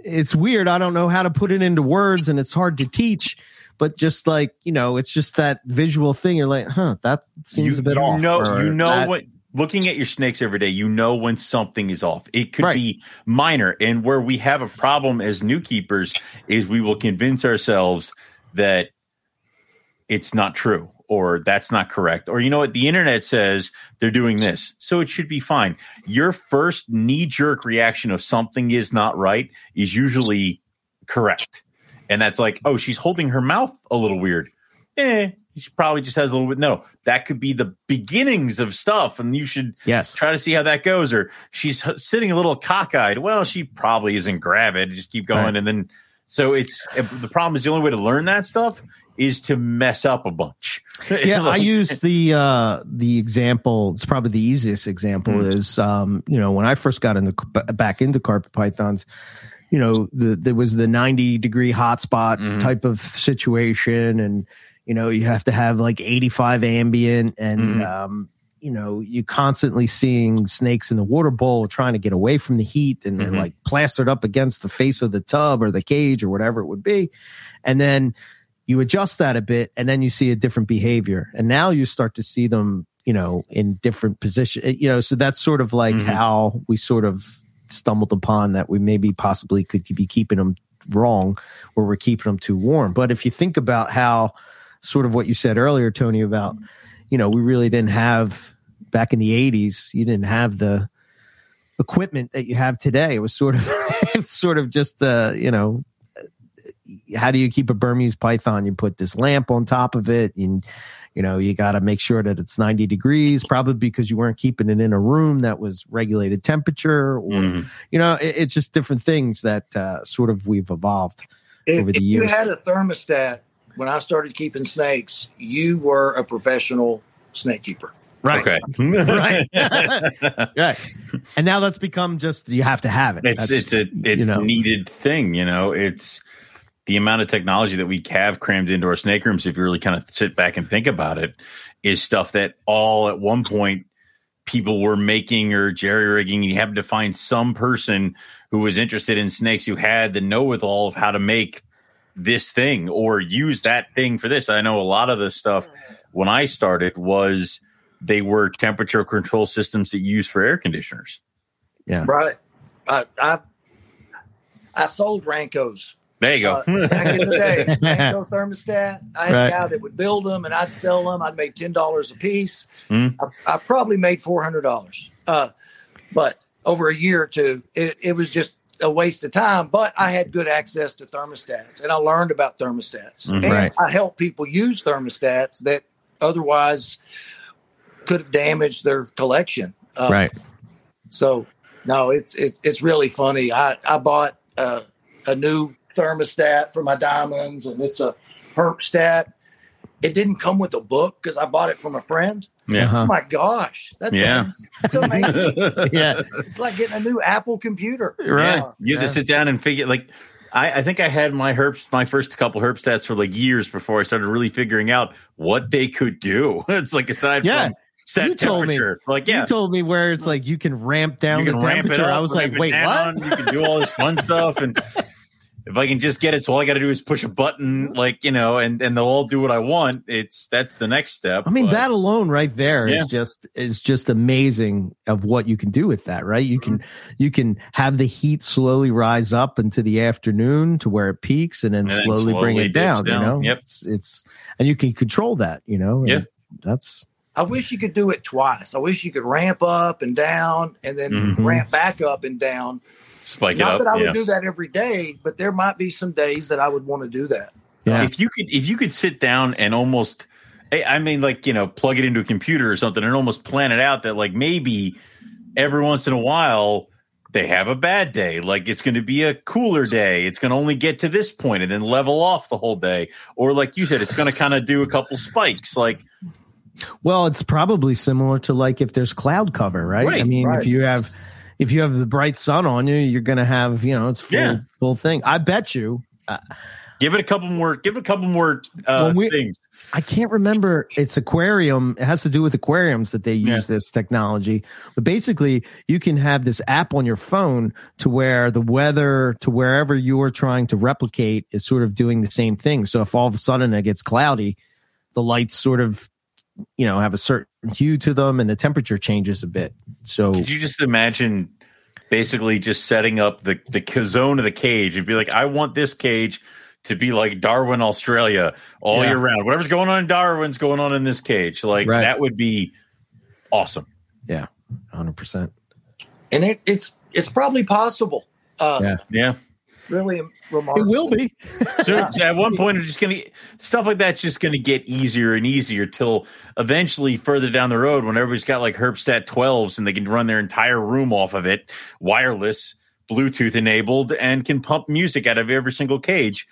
it's weird i don't know how to put it into words and it's hard to teach but just like you know it's just that visual thing you're like huh that seems
you,
a bit
you
off
know, you know
that-
what. Looking at your snakes every day, you know when something is off. It could
Right.
be minor, and where we have a problem as new keepers is we will convince ourselves that it's not true or that's not correct or you know what the internet says they're doing this so it should be fine. Your first knee jerk reaction of something is not right is usually correct. And that's like oh she's holding her mouth a little weird. Eh she probably just has a little bit no that could be the beginnings of stuff and you should
yes.
try to see how that goes or she's sitting a little cockeyed. Well she probably isn't gravid just keep going
Right.
and then so it's the problem is the only way to learn that stuff is to mess up a bunch
yeah, I use the uh the example. It's probably the easiest example
Mm.
is um you know when I first got into back into carpet pythons, you know the there was the ninety degree hotspot
Mhm.
type of situation, and you know you have to have like eighty five ambient, and
Mhm.
um you know you constantly seeing snakes in the water bowl trying to get away from the heat, and they're
Mhm.
like plastered up against the face of the tub or the cage or whatever it would be, and then you adjust that a bit and then you see a different behavior. And now you start to see them you know in different positions you know so that's sort of like
Mhm.
how we sort of stumbled upon that we maybe possibly could be keeping them wrong or we're keeping them too warm. But if you think about how sort of what you said earlier tony about you know we really didn't have back in the 80s you didn't have the equipment that you have today. It was sort of it was sort of just uh you know how do you keep a Burmese python? You put this lamp on top of it, and you know you got to make sure that it's 90 degrees, probably because you weren't keeping it in a room that was regulated temperature, or
Mhm.
you know, it, it's just different things that uh, sort of we've evolved.
If,
over the years.
if you had a thermostat when I started keeping snakes, you were a professional snake keeper.
Okay.
Right. right. And now that's become just you have to have it.
It's
That's-
it's a it's
you know.
needed thing, you know. It's the amount of technology that we have crammed into our snake rooms. If you really kind of sit back and think about it, is stuff that all at one point people were making or jerry rigging. You happened to find some person who was interested in snakes who had the know with all of how to make this thing or use that thing for this. I know a lot of the stuff when I started was they were temperature control systems that you use for air conditioners. Yeah.
Right. I I, I sold Rancos
There you go.
uh, back in the day. Ranco thermostat. I had
Right.
a guy that would build them, and I'd sell them. I'd make ten dollars a piece.
Mm.
I, I probably made four hundred dollars. Uh, but over a year or two, it, it was just a waste of time. But I had good access to thermostats, and I learned about thermostats,
Mhm.
and
Right.
I helped people use thermostats that otherwise could have damaged their collection. Uh,
right.
so no, it's it, it's really funny. I I bought uh, a new thermostat for my diamonds, and it's a Herpstat. It didn't come with a book because I bought it from a friend.
Yeah.
Oh
Uh-huh.
my gosh, that
Yeah.
thing, it's amazing.
Yeah.
it's like getting a new Apple computer.
Right.
Uh,
You have to sit down and figure like I, I think I had my herbs my first couple Herpstats for like years before I started really figuring out what they could do. It's like aside
Yeah.
from set
You told me.
Like yeah.
You told me where it's like you can ramp down
you
the
can ramp it
temperature.
up,
I was like, wait,
down,
what?
You can do all this fun stuff and if I can just get it, so all I got to do is push a button, like you know, and and they'll all do what I want. It's that's the next step.
I mean,
but-
that alone right there is
Yeah.
just is just amazing of what you can do with that, right? You can you can have the heat slowly rise up into the afternoon to where it peaks and then,
And then
slowly, bring it down,
dips
you know?
Yep.
It's it's and you can control that, you know?
Yeah.
That's
I wish you could do it twice. I wish you could ramp up and down, and then
Mhm.
ramp back up and down.
Spike it
Not
up.
that I would
yeah.
do that every day, but there might be some days that I would want to do that.
yeah.
If you could, if you could sit down and almost, I I mean, like you know, plug it into a computer or something, and almost plan it out that like maybe every once in a while they have a bad day, like it's going to be a cooler day, it's going to only get to this point and then level off the whole day, or like you said, it's going to kind of do a couple spikes, like
Well, it's probably similar to like if there's cloud cover, right? I mean,
right.
if you have if you have the bright sun on you, you're going to have, you know, it's full
Yeah.
full thing. I bet you
give it a couple more, give it a couple more uh,
we-
things.
I can't remember. It's aquarium. It has to do with aquariums that they use
Yeah.
this technology. But basically, you can have this app on your phone to where the weather to wherever you're trying to replicate is sort of doing the same thing. So if all of a sudden it gets cloudy, the lights sort of, you know, have a certain hue to them and the temperature changes a bit. So
Could you just imagine basically just setting up the the zone of the cage and be like, I want this cage to be like Darwin, Australia, all
Yeah.
year round. Whatever's going on in Darwin's going on in this cage. Like
Right.
that would be awesome.
yeah, hundred percent.
And it, it's it's probably possible. Uh,
Yeah.
Yeah.
Really remarkable.
It will be.
So at one point, it's just gonna stuff like that's just gonna get easier and easier till eventually further down the road when everybody's got like Herpstat 12s and they can run their entire room off of it, wireless, Bluetooth enabled, and can pump music out of every single cage.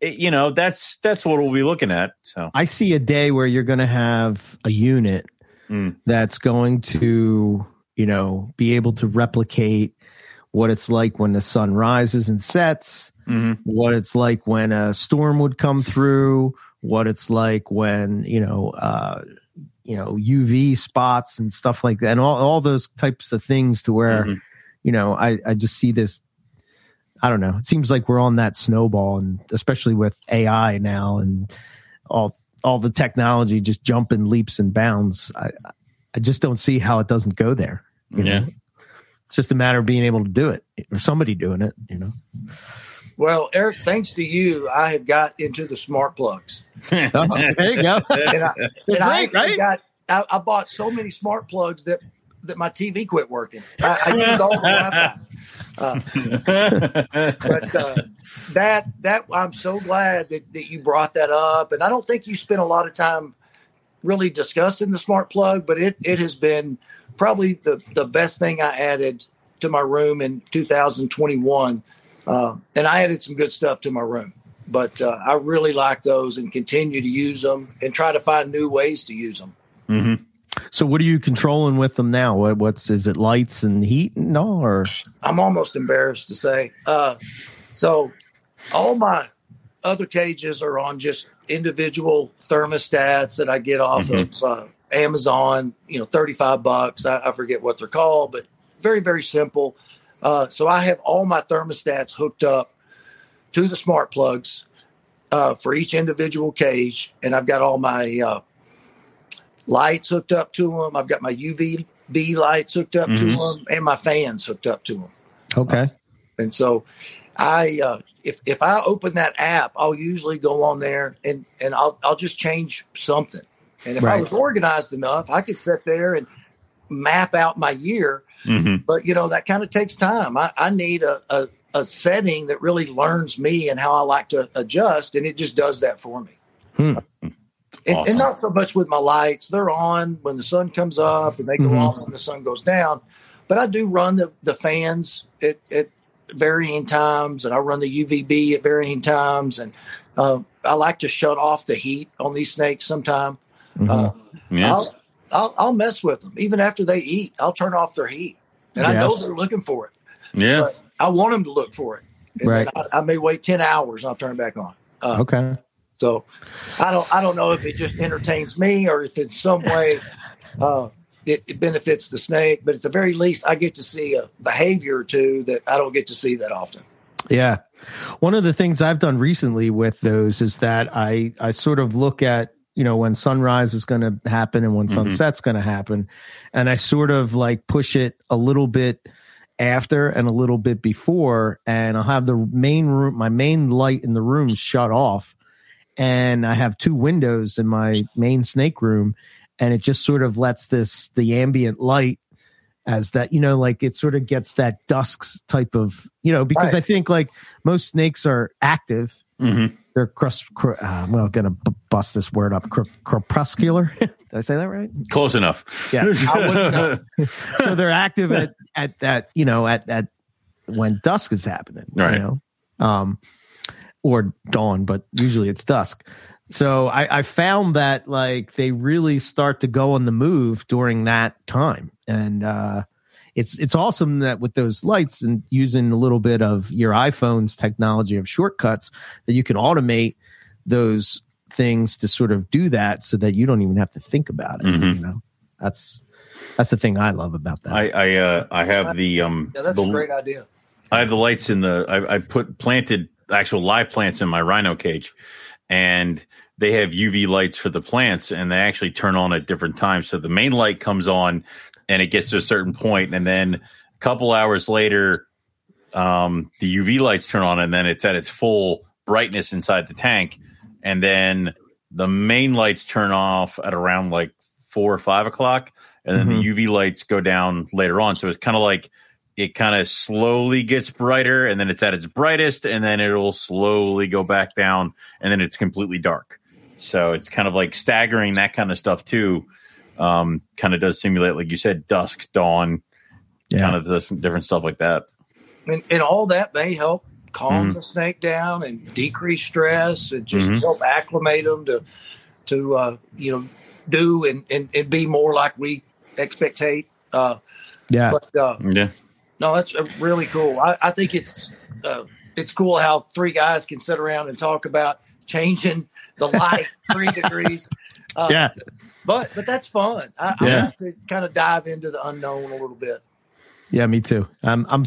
It- you know, that's that's what we'll be looking at. So
I see a day where you're going to have a unit
Mm.
that's going to, you know, be able to replicate what it's like when the sun rises and sets,
mhm.
what it's like when a storm would come through, what it's like when, you know, uh, you know, UV spots and stuff like that, and all, all those types of things to where,
Mhm.
you know, I, I just see this. I don't know. It seems like we're on that snowball, and especially with AI now and all all the technology just jumping leaps and bounds. I I just don't see how it doesn't go there. You know? It's just a matter of being able to do it or somebody doing it. You know.
Well, Eric, thanks to you, I have got into the smart plugs.
Oh, there you go.
And I, and I
great, right?
got I, I bought so many smart plugs that that my TV quit working. I, I used all the Wi-Fi. Uh, but uh, that that I'm so glad that, that you brought that up, and I don't think you spent a lot of time really discussing the smart plug, but it it has been probably the the best thing I added to my room in 2021, uh, and I added some good stuff to my room. But uh, I really like those and continue to use them and try to find new ways to use them.
Mm-hmm.
So, what are you controlling with them now? What, what's is it lights and heat and all? Or
I'm almost embarrassed to say. Uh, so, all my other cages are on just individual thermostats that I get off
Mhm.
of uh, Amazon. You know, thirty five bucks. I, I forget what they're called, but very very simple. Uh, so I have all my thermostats hooked up to the smart plugs uh, for each individual cage, and I've got all my uh, lights hooked up to them. I've got my UVB lights hooked up to
Mhm.
them, and my fans hooked up to them.
okay,
And so I uh, if if I open that app, I'll usually go on there and and I'll I'll just change something. And if I was organized enough, I could sit there and map out my year.
hmm
But you know that kind of takes time. I, I need a, a a setting that really learns me and how I like to adjust, and it just does that for me.
Hmm.
And,
Awesome.
and not so much with my lights; they're on when the sun comes up, and they go
Mhm.
off when the sun goes down. But I do run the the fans at, at varying times, and I run the UVB at varying times, and uh, I like to shut off the heat on these snakes sometime.
Mhm.
Uh,
Yeah.
I'll, I'll I'll mess with them even after they eat. I'll turn off their heat, and I know they're looking for it.
yeah.
But I want them to look for it. And
Right.
I, I may wait ten hours and I'll turn it back on. Uh,
okay,
So I don't I don't know if it just entertains me or if in some way uh, it, it benefits the snake. But at the very least, I get to see a behavior or two that I don't get to see that often.
yeah. One of the things I've done recently with those is that I I sort of look at you know when sunrise is going to happen and when
Mhm.
sunset's going to happen, and I sort of like push it a little bit after and a little bit before, and I'll have the main room, my main light in the room shut off, and I have two windows in my main snake room, and it just sort of lets this the ambient light as that you know like it sort of gets that dusk type of you know because
Right.
I think like most snakes are active.
hmm
They're crust. Cr- uh, I'm well, gonna b- bust this word up. Cr- crepuscular. Did I say that right?
Close enough.
Yeah. So they're active at at that you know at at when dusk is happening
Right.
you know um or dawn but usually it's dusk so I, I found that like they really start to go on the move during that time and uh it's it's awesome that with those lights and using a little bit of your iPhone's technology of shortcuts that you can automate those things to sort of do that so that you don't even have to think about it
Mhm.
you know that's that's the thing I love about that.
I I uh, I have the um
Yeah, that's
the,
a great idea.
I have the lights in the I, I put planted actual live plants in my rhino cage, and they have UV lights for the plants, and they actually turn on at different times. So the main light comes on, and it gets to a certain point, and then a couple hours later, um, the UV lights turn on, and then it's at its full brightness inside the tank, and then the main lights turn off at around like four or five o'clock, and then the UV lights go down later on. So it's kind of like it kind of slowly gets brighter and then it's at its brightest and then it'll slowly go back down and then it's completely dark. So it's kind of like staggering that kind of stuff too. Um, kind of does simulate, like you said, dusk, dawn,
Yeah.
kind of this different stuff like that.
And, and all that may help calm
Mhm.
the snake down and decrease stress and just
Mhm.
help acclimate them to to uh, you know do and, and, and be more like we expectate. Uh,
yeah.
but uh,
Yeah.
no, that's uh, really cool. I, I think it's uh, it's cool how three guys can sit around and talk about changing the light three degrees. Uh,
yeah.
But but that's fun. I, I
Yeah.
like to kind of dive into the unknown a little bit.
Yeah, me too. I'm I'm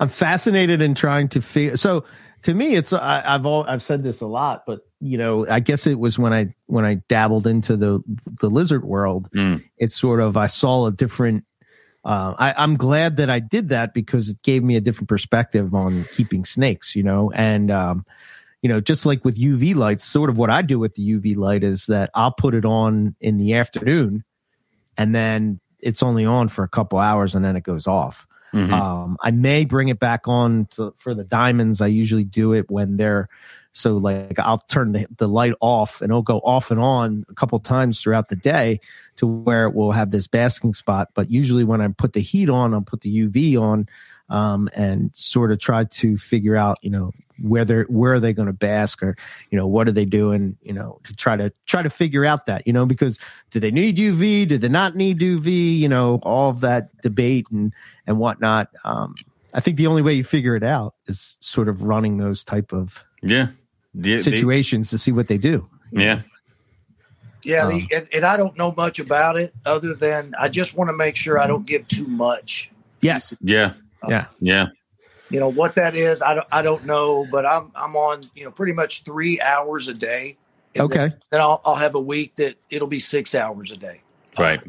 I'm fascinated in trying to figure. So to me, it's I, I've all I've said this a lot, but you know, I guess it was when I when I dabbled into the the lizard world.
Mm.
It's sort of I saw a different. Uh, I, I'm glad that I did that because it gave me a different perspective on keeping snakes. You know, and um, you know, just like with UV lights, sort of what I do with the UV light is that I'll put it on in the afternoon, and then it's only on for a couple hours, and then it goes off
Mhm.
Um, I may bring it back on to, for the diamonds. I usually do it when they're so like I'll turn the, the light off and it'll go off and on a couple times throughout the day to where it will have this basking spot. But usually when I put the heat on, I'll put the UV on um, and sort of try to figure out, you know, where they're where are they going to bask or you know what are they doing, you know, to try to try to figure out that, you know, because do they need UV? Do they not need UV? You know, all of that debate and and whatnot. Um, I think the only way you figure it out is sort of running those type of
Yeah. Yeah, they-
situations to see what they do.
yeah.
Yeah,
Um,
the, and, and I don't know much about it other than I just want to make sure I don't give too much.
Yes.
Yeah.
Yeah.
Yeah.
You know what that is, I don't I don't know, but I'm I'm on you know pretty much three hours a day. And
Okay.
Then, then I'll I'll have a week that it'll be six hours a day,
Right.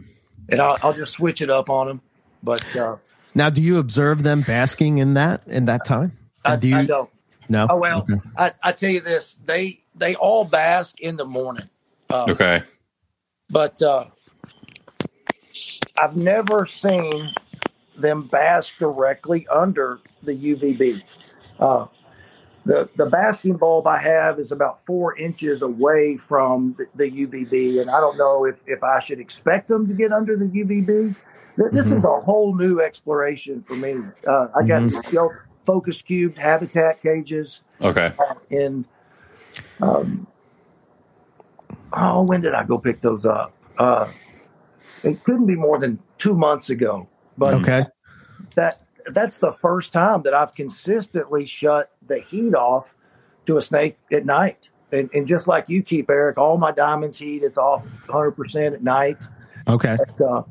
and I'll, I'll just switch it up on them. But uh,
Now, do you observe them basking in that in that time?
I,
do you?
I don't.
No.
Oh well,
Okay.
I, I tell you this: they they all bask in the morning. Uh,
Okay.
but uh, I've never seen them bask directly under the UVB. Uh, the the basking bulb I have is about four inches away from the, the UVB, and I don't know if, if I should expect them to get under the UVB. Th- This is a whole new exploration for me. Uh, I got
Mhm.
these focus cubed habitat cages
Okay.
in um oh when did i go pick those up uh it couldn't be more than two months ago but
Okay.
that that's the first time that i've consistently shut the heat off to a snake at night and, and just like you keep eric all my diamonds heat it's off 100% at night
Okay.
but, uh,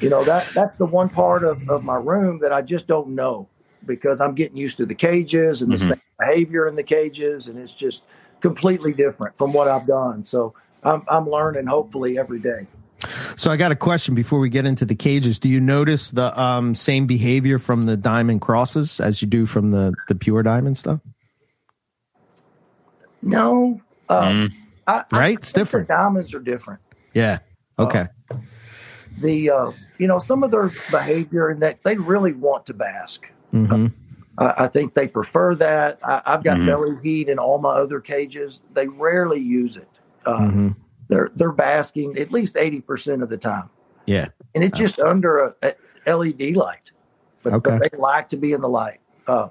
you know that that's the one part of, of my room that I just don't know because I'm getting used to the cages and the
Mhm.
snake behavior in the cages, and it's just completely different from what I've done. So I'm I'm learning hopefully every day.
So I got a question before we get into the cages. Do you notice the um, same behavior from the diamond crosses as you do from the the pure diamond stuff?
No, uh,
Mm.
I, I
Right? It's
think the
different.
diamonds are different.
Yeah. Okay.
The uh, you know some of their behavior and that they really want to bask.
hmm
I, I think they prefer that. I, I've got
Mhm.
belly heat in all my other cages. They rarely use it. Uh,
hmm
they're they're basking at least eighty percent of the time,
Yeah.
and it's just under a, a LED light. But,
Okay.
but they like to be in the light. Uh,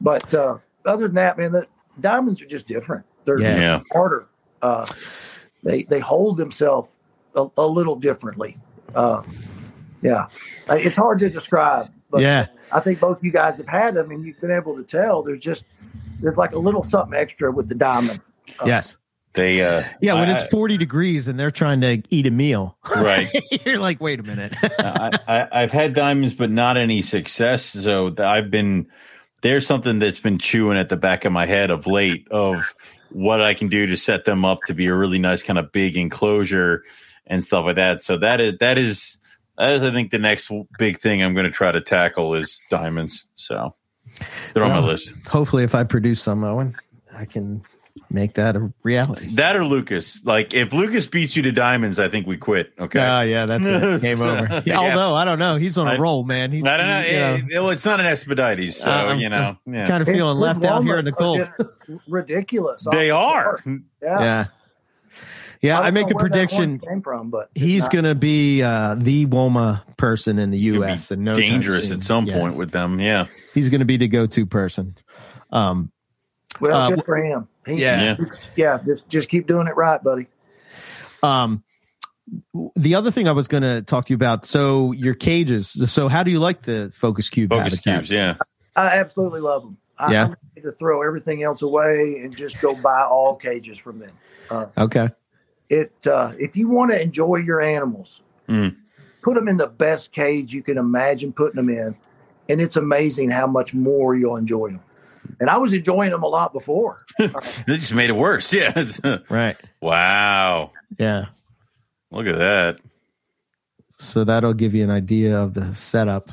but uh, other than that, man, the diamonds are just different. They're
Yeah.
Yeah.
harder. Uh, they they hold themselves a, a little differently. Uh, yeah, Uh, it's hard to describe. But
Yeah.
I think both you guys have had them, and you've been able to tell. There's just there's like a little something extra with the diamond.
Yes.
They. uh
Yeah. When
I-
it's 40 degrees and they're trying to eat a meal,
Right.
you're like, wait a minute.
I, I, I've had diamonds, but not any success. So I've been there's something that's been chewing at the back of my head of late of what I can do to set them up to be a really nice kind of big enclosure and stuff like that. So that is that is that is I think the next big thing I'm going to try to tackle is diamonds. So they're on my list.
Hopefully, if I produce some, Owen, I can make that a reality.
That or Lucas. Like if Lucas beats you to diamonds, I think we quit. Okay.
Oh, yeah, that's it. Game
So,
over.
yeah.
Although I don't know, he's on a
I-
roll, man. He's
I don't know.
you know,
Eh, well, it's not an Expedites, so
Uh, I'm-
you know. Yeah.
kind of feeling
His
left out here in the cold.
ridiculous.
They
off the
are.
Yeah.
Yeah. Yeah, I,
don't
make a prediction.
came from, but
He's
not.
going to be uh, the Woma person in the U.S. and no
dangerous at some
Yeah.
point with them. Yeah.
He's going to be the go-to person. Um,
Well,
uh,
good for him. He-
Yeah.
Yeah.
yeah. Just just keep doing it right, buddy.
um, the other thing I was going to talk to you about. So your cages. So how do you like the focus cube?
Focus
habitats?
cubes. Yeah.
I absolutely love them. I,
Yeah.
I'm ready to throw everything else away and just go buy all cages from them. Uh,
Okay.
it uh, if you want to enjoy your animals,
Mm.
put them in the best cage you can imagine putting them in, and it's amazing how much more you'll enjoy them. And I was enjoying them a lot before.
They just made it worse. Yeah.
Right.
wow.
Yeah.
Look at that.
So that'll give you an idea of the setup.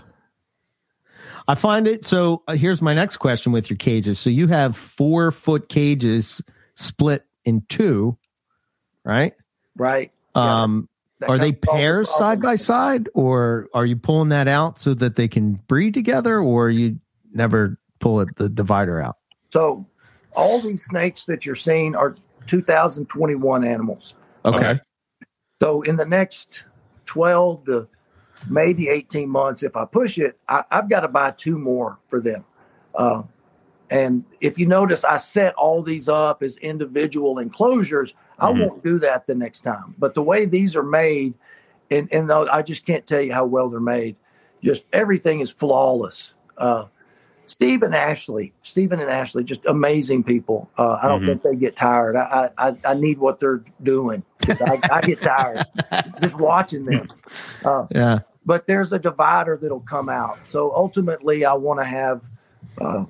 I find it. So uh, here's my next question with your cages. So you have four foot cages split in two, right?
Right?
Um,
that
Are they
of solves the
pairs side by side, or are you pulling that out so that they can breed together, or you never pull it the divider out?
So all these snakes that you're seeing are 2021 animals.
Okay.
So in the next 12 to maybe 18 months, if I push it, I, I've got to buy two more for them. Uh, and if you notice, I set all these up as individual enclosures. I
Mhm.
won't do that the next time. But the way these are made, and, and I just can't tell you how well they're made, just everything is flawless. Uh, Steve and Ashley, Stephen and Ashley, just amazing people. Uh, I don't
Mhm.
think they get tired. I, I, I- I need what they're doing. I, I get tired just watching them. Uh,
Yeah.
but there's a divider that'll come out. So ultimately, I want to have uh,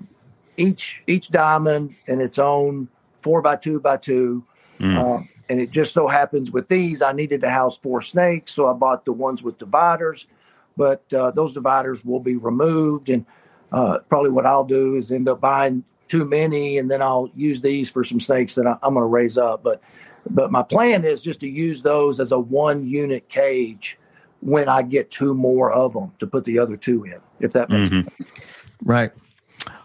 each each diamond in its own four by two by two.
Mm.
Uh, and it just so happens with these, I needed to house four snakes, so I bought the ones with dividers. But uh, those dividers will be removed, and uh, probably what I'll do is end up buying too many, and then I'll use these for some snakes that I, I'm going to raise up. But but my plan is just to use those as a one unit cage when I get two more of them to put the other two in, if that makes
Mhm.
sense.
Right.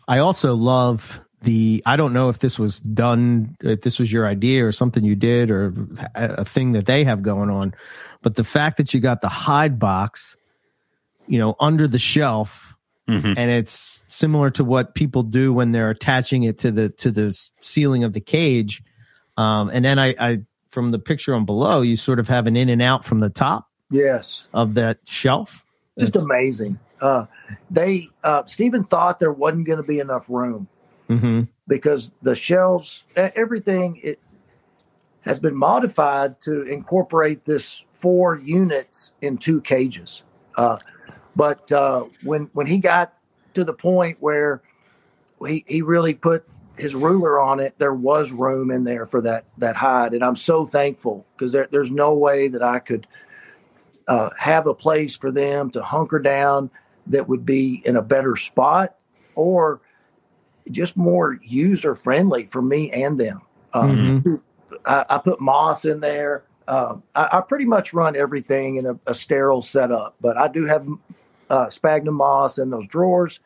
I also love the. I don't know if this was done, if this was your idea or something you did or a thing that they have going on, but the fact that you got the hide box, you know, under the shelf,
Mhm.
and it's similar to what people do when they're attaching it to the to the ceiling of the cage. Um, and then I, I from the picture on below, you sort of have an in and out from the top
Yes.
of that shelf.
just
It's-
amazing. Uh, they uh, Stephen thought there wasn't going to be enough room
Mhm.
because the shelves, everything, it has been modified to incorporate this four units in two cages. Uh, but uh, when when he got to the point where he, he really put his ruler on it, there was room in there for that that hide, and I'm so thankful because there, there's no way that I could uh, have a place for them to hunker down that would be in a better spot or just more user friendly for me and them. Um,
Mhm.
I, I put moss in there. Uh, I, I pretty much run everything in a, a sterile setup, but I do have uh, sphagnum moss in those drawers.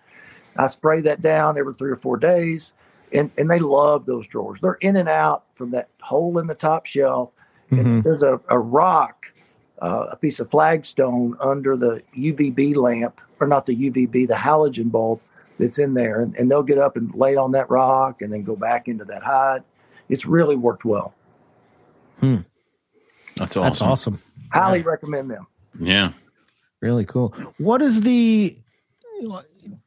I spray that down every three or four days, and, and they love those drawers. They're in and out from that hole in the top shelf.
Mhm.
And there's a, a rock, uh, a piece of flagstone under the UVB lamp, or not the UVB, the halogen bulb that's in there. And, and they'll get up and lay on that rock and then go back into that hide. It's really worked well.
That's awesome.
That's awesome.
Highly recommend them.
Yeah.
Really cool. What is the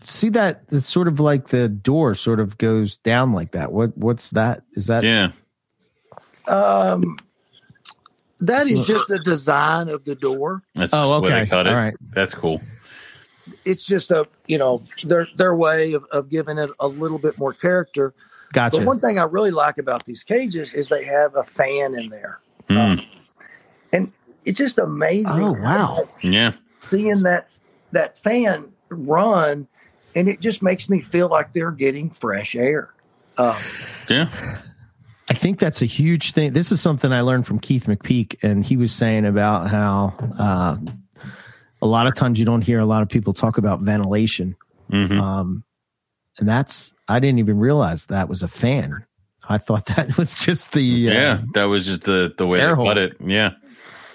see that it's sort of like the door sort of goes down like that. What what's that? Is that
Yeah.
Um, that is just the design of the door.
That's
Oh,
just the way
okay.
cut it.
All right.
That's cool.
It's just a you know their their way of, of giving it a little bit more character.
gotcha?
But one thing I really like about these cages is they have a fan in there,
Mm.
and it's just amazing.
Oh, wow.
Yeah.
Seeing that that fan run, and it just makes me feel like they're getting fresh air. Um,
Yeah.
I think that's a huge thing. This is something I learned from Keith McPeak, and he was saying about how uh, a lot of times you don't hear a lot of people talk about ventilation,
hmm
um, and that's I didn't even realize that was a fan. I thought that was just the uh,
yeah. That was just the the way
Air
they cut it. Yeah.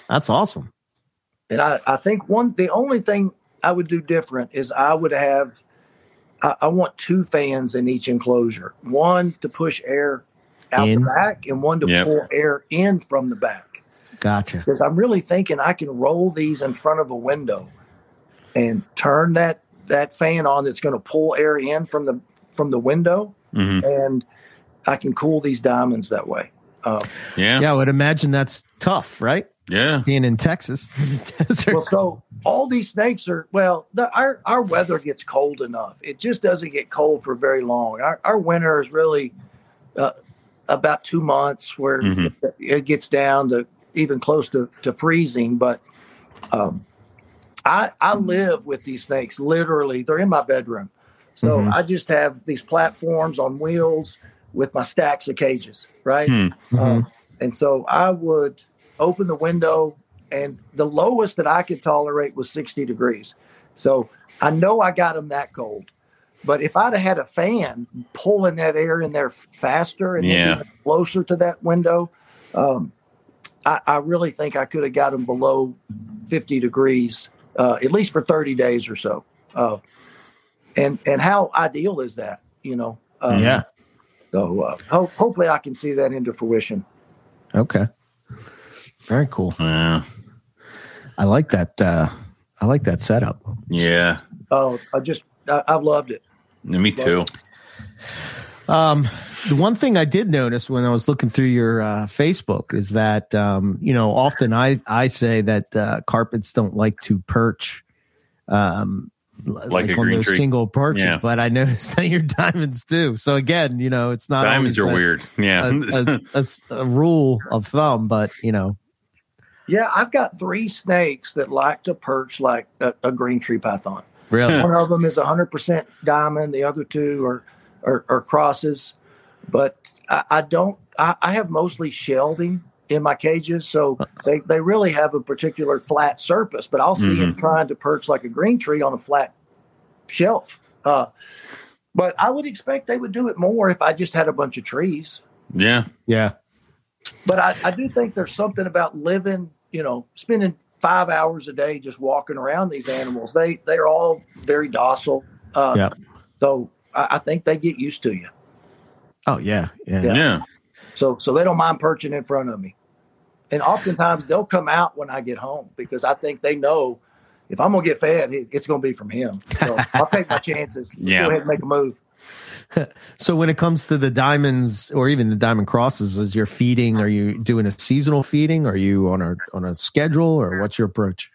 That's awesome.
And I, I think one, the only thing I would do different is I would have, I, I want two fans in each enclosure. One to push air out
In.
the back, and one to
Yep.
pull air in from the back.
Gotcha.
Because I'm really thinking I can roll these in front of a window and turn that that fan on that's going to pull air in from the from the window,
hmm
and I can cool these diamonds that way. Um,
Yeah.
Yeah, I would imagine that's tough, right?
Yeah.
Being in Texas.
Well, so all these snakes are well. The, our our weather gets cold enough. It just doesn't get cold for very long. Our our winter is really uh, about two months, where
Mhm.
it, it gets down to even close to, to freezing. But um, I I live with these snakes. Literally, they're in my bedroom. So
Mhm.
I just have these platforms on wheels with my stacks of cages, right?
Hmm.
Uh, and so I would open the window and the lowest that I could tolerate was 60 degrees. So I know I got them that cold. But if I'd have had a fan pulling that air in there faster and
Yeah.
closer to that window, um, I, I really think I could have got them below 50 degrees, uh, at least for 30 days or so. Uh, and and how ideal is that? You know. Um,
yeah.
So uh, ho- hopefully I can see that into fruition.
Okay. Very cool.
Yeah.
I like that. Uh, I like that setup.
Yeah.
Oh, I just I, I've loved it.
Me too.
Um, the one thing I did notice when I was looking through your uh, Facebook is that um, you know often I I say that uh, carpets don't like to perch, um, l-
Like a
on
green
those
tree.
single perches,
Yeah.
but I noticed that your diamonds do. So again, you know, it's not
Diamonds
always
are
a-
weird. Yeah.
a rule of thumb, but you know,
Yeah, I've got three snakes that like to perch like a, a green tree python.
really,
One of them is 100% diamond. The other two are are, are crosses. But I, I don't. I, I have mostly shelving in my cages, so they, they really have a particular flat surface. But I'll see them trying to perch like a green tree on a flat shelf. Uh, but I would expect they would do it more if I just had a bunch of trees.
yeah.
yeah,
But I, I do think there's something about living, you know, spending five hours a day just walking around these animals. They they're all very docile. Uh,
Yeah.
So I, I think they get used to you.
oh yeah, yeah,
Yeah.
Yeah.
So so they don't mind perching in front of me. And oftentimes they'll come out when I get home because I think they know if I'm gonna get fed, it, it's gonna be from him. So I'll take my chances.
Yeah.
Go ahead and make a move.
So when it comes to the diamonds or even the diamond crosses, is your feeding? Are you doing a seasonal feeding? Are you on a on a schedule, or what's your approach?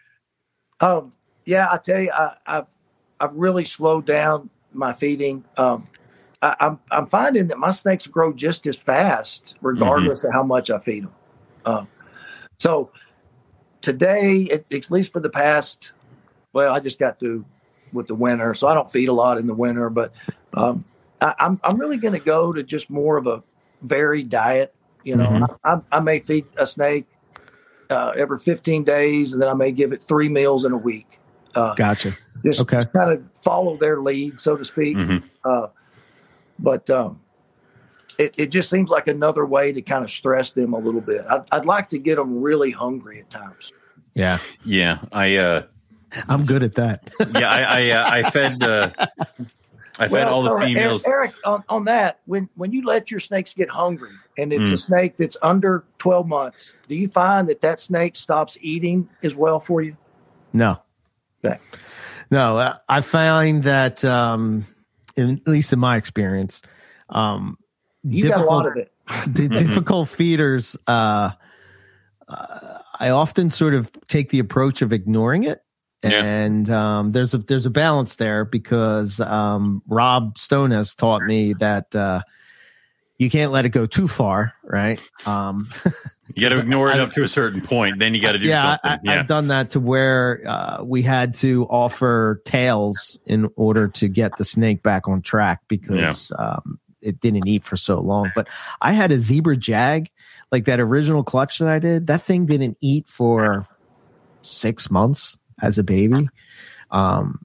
Um, yeah, I tell you, I, I've I've really slowed down my feeding. Um, I, I'm I'm finding that my snakes grow just as fast, regardless of how much I feed them. Um, so today, at, at least for the past, well, I just got through with the winter, so I don't feed a lot in the winter. But um, I, I'm I'm really going to go to just more of a varied diet. You know,
Mhm.
I, I, I may feed a snake uh, every 15 days, and then I may give it three meals in a week. Uh,
Gotcha.
just,
Okay.
kind of follow their lead, so to speak.
Mhm.
Uh, but um, it, it just seems like another way to kind of stress them a little bit. I'd, I'd like to get them really hungry at times.
Yeah,
Yeah. I, uh,
I'm good at that.
yeah, I, I, uh, I fed, uh, I fed all the females.
Eric, on, on that, when when you let your snakes get hungry, and it's
Mm.
a snake that's under 12 months, do you find that that snake stops eating as well for you?
No,
Okay.
no. I find that, um, in, at least in my experience, um,
You got a lot of it.
the difficult feeders. Uh, uh, I often sort of take the approach of ignoring it.
Yeah.
And um, there's a there's a balance there because um, Rob Stone has taught me that uh, you can't let it go too far, right? Um,
You got to ignore it up to a certain point. Then you got to do
yeah,
something.
I,
yeah.
I've done that to where uh, we had to offer tails in order to get the snake back on track because um, it didn't eat for so long. But I had a zebra jag, like that original clutch that I did. That thing didn't eat for six months as a baby. Um,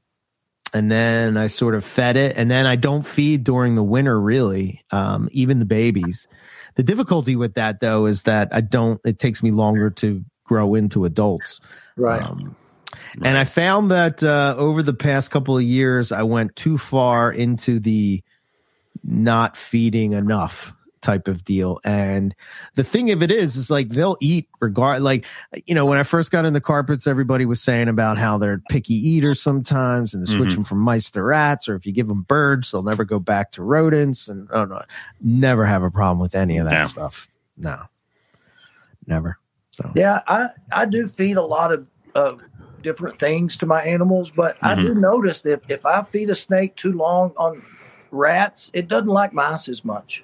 and then I sort of fed it, and then I don't feed during the winter really, um, even the babies. The difficulty with that though is that I don't. It takes me longer to grow into adults.
Right.
Um, and I found that uh, over the past couple of years, I went too far into the not feeding enough type of deal. And the thing of it is, is like they'll eat regard. Like you know, when I first got in the carpets, everybody was saying about how they're picky eaters sometimes, and they switch
Mhm.
them from mice to rats, or if you give them birds, they'll never go back to rodents. And I don't know, never have a problem with any of that
Yeah.
stuff. No, never. So
Yeah, I, I do feed a lot of uh, different things to my animals, but I do notice that if I feed a snake too long on rats, it doesn't like mice as much.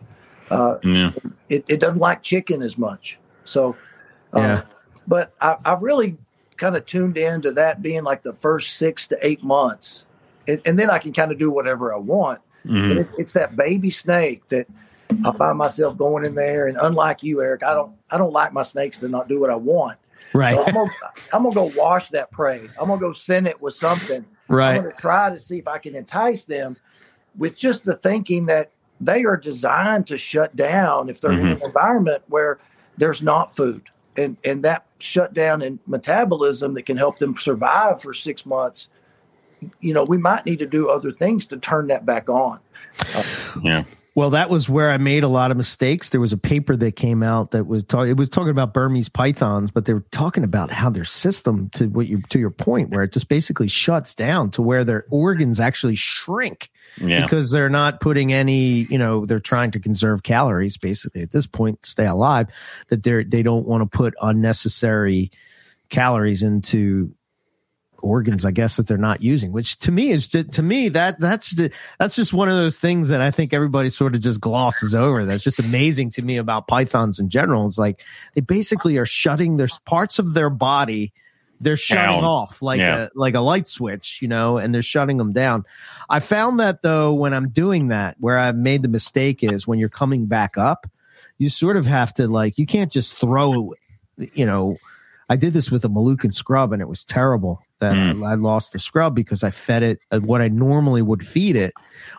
Uh,
yeah.
it, it doesn't like chicken as much. So, uh,
Yeah.
but I, I really kind of tuned into that being like the first six to eight months. And, and then I can kind of do whatever I want.
Mhm.
But it, it's that baby snake that I find myself going in there. And unlike you, Eric, I don't I don't like my snakes to not do what I want.
Right.
So I'm, gonna, I'm gonna go wash that prey. I'm gonna go send it with something.
Right.
I'm gonna try to see if I can entice them with just the thinking that they are designed to shut down if they're in
Mhm.
an environment where there's not food. And and that shutdown in metabolism that can help them survive for six months, you know, we might need to do other things to turn that back on.
Yeah.
Well, that was where I made a lot of mistakes. There was a paper that came out that was talking. It was talking about Burmese pythons, but they were talking about how their system, to what you to your point, where it just basically shuts down to where their organs actually shrink
Yeah.
because they're not putting any. You know, they're trying to conserve calories basically at this point, stay alive. That they're they don't want to put unnecessary calories into organs i guess that they're not using which to me is just, to me that that's that's just one of those things that i think everybody sort of just glosses over that's just amazing to me about pythons in general it's like they basically are shutting their parts of their body they're shutting
Down.
off like
Yeah.
a like a light switch you know and they're shutting them down i found that though when i'm doing that where i've made the mistake is when you're coming back up you sort of have to like you can't just throw you know I did this with a Moluccan scrub and it was terrible that
Mm.
I, I lost the scrub because I fed it uh, what I normally would feed it.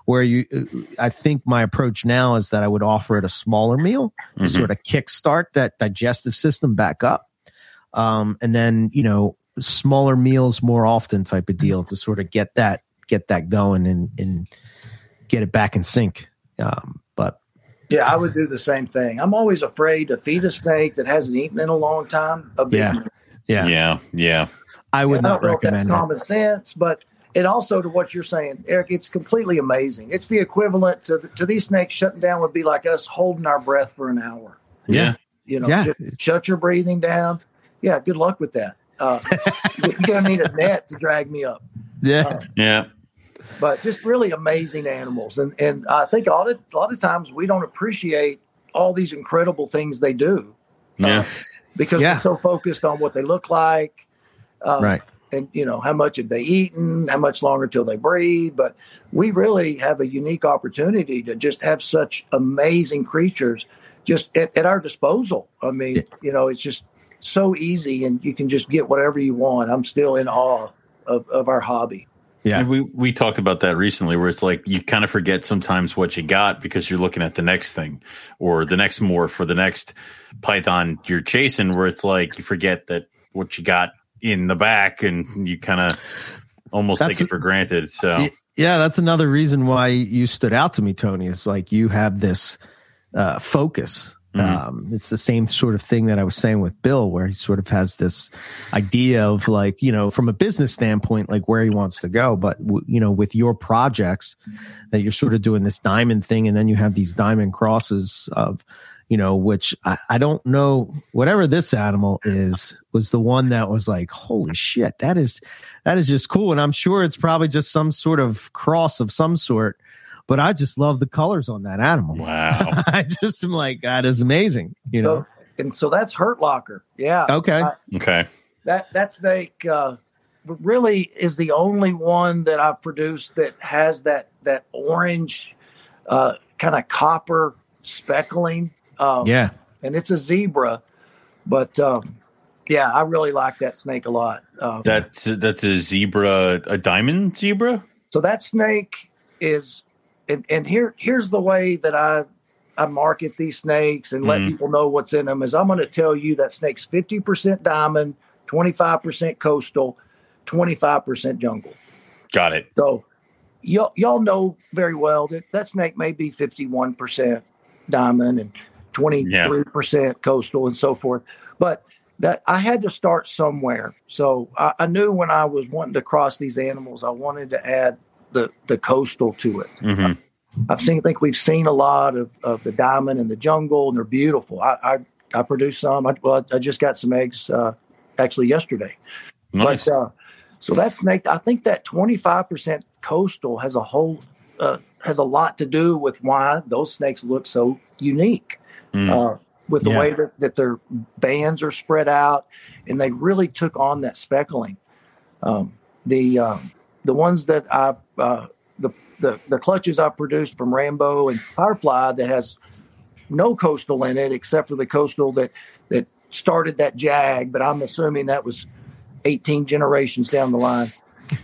Where you, uh, I think my approach now is that I would offer it a smaller meal to
Mhm.
sort of kickstart that digestive system back up. Um, and then, you know, smaller meals more often type of deal to sort of get that, get that going and, and get it back in sync. Um,
Yeah, I would do the same thing. I'm always afraid to feed a snake that hasn't eaten in a long time. Of
Yeah.
eating.
yeah,
Yeah. Yeah.
I would
And I
not
don't know if that's
recommend it.
common sense, but it also to what you're saying, Eric. It's completely amazing. It's the equivalent to to these snakes shutting down would be like us holding our breath for an hour.
Yeah.
You know,
Yeah.
shut your breathing down. Yeah, good luck with that. Uh, you're gonna need a net to drag me up.
Yeah.
Yeah.
But just really amazing animals. And and I think a lot of, a lot of times we don't appreciate all these incredible things they do
Yeah.
because
Yeah.
we're so focused on what they look like, uh,
Right.
And you know how much have they eaten, how much longer till they breed. But we really have a unique opportunity to just have such amazing creatures just at, at our disposal. I mean,
Yeah.
you know, it's just so easy, and you can just get whatever you want. I'm still in awe of, of our hobby.
Yeah.
And we we talked about that recently, where it's like you kind of forget sometimes what you got because you're looking at the next thing or the next morph or the next python you're chasing. Where it's like you forget that what you got in the back, and you kind of almost
That's-
take it for granted. So
Yeah, that's another reason why you stood out to me, Tony. Is like you have this uh, focus.
Mhm.
Um, it's the same sort of thing that I was saying with Bill, where he sort of has this idea of like, you know, from a business standpoint, like where he wants to go. But, w- you know, with your projects that you're sort of doing this diamond thing, and then you have these diamond crosses of, you know, which I, I don't know, whatever this animal is, was the one that was like, holy shit, that is, that is just cool. And I'm sure it's probably just some sort of cross of some sort, but I just love the colors on that animal.
wow,
I just am like, that is amazing. You know?
So, and so that's Hurt Locker. Yeah.
Okay.
I-
okay,
that that snake uh, really is the only one that I've produced that has that that orange uh, kind of copper speckling. Um,
yeah.
and it's a zebra, but um, yeah, I really like that snake a lot. Uh,
that's that's a zebra, a diamond zebra.
so that snake is, and, and here here's the way that I I market these snakes and let
Mhm.
people know what's in them is I'm going to tell you that snake's 50% diamond, 25% coastal, 25% jungle.
Got it.
So y'all, y'all know very well that that snake may be 51% diamond and 23% coastal and so forth. But that I had to start somewhere. So I, I knew when I was wanting to cross these animals, I wanted to add the, the coastal to it.
hmm
I've seen, I think we've seen a lot of, of the diamond and the jungle, and they're beautiful. I, I, I produced some. I, well, I just got some eggs uh, actually yesterday.
Nice.
But uh, so that snake, I think that twenty five percent coastal has a whole uh, has a lot to do with why those snakes look so unique.
Mm.
Uh, with the
Yeah.
way that, that their bands are spread out, and they really took on that speckling. Um, the um, the ones that I uh, the, the the clutches I produced from Rambo and Firefly that has no coastal in it except for the coastal that that started that jag, but I'm assuming that was 18 generations down the line.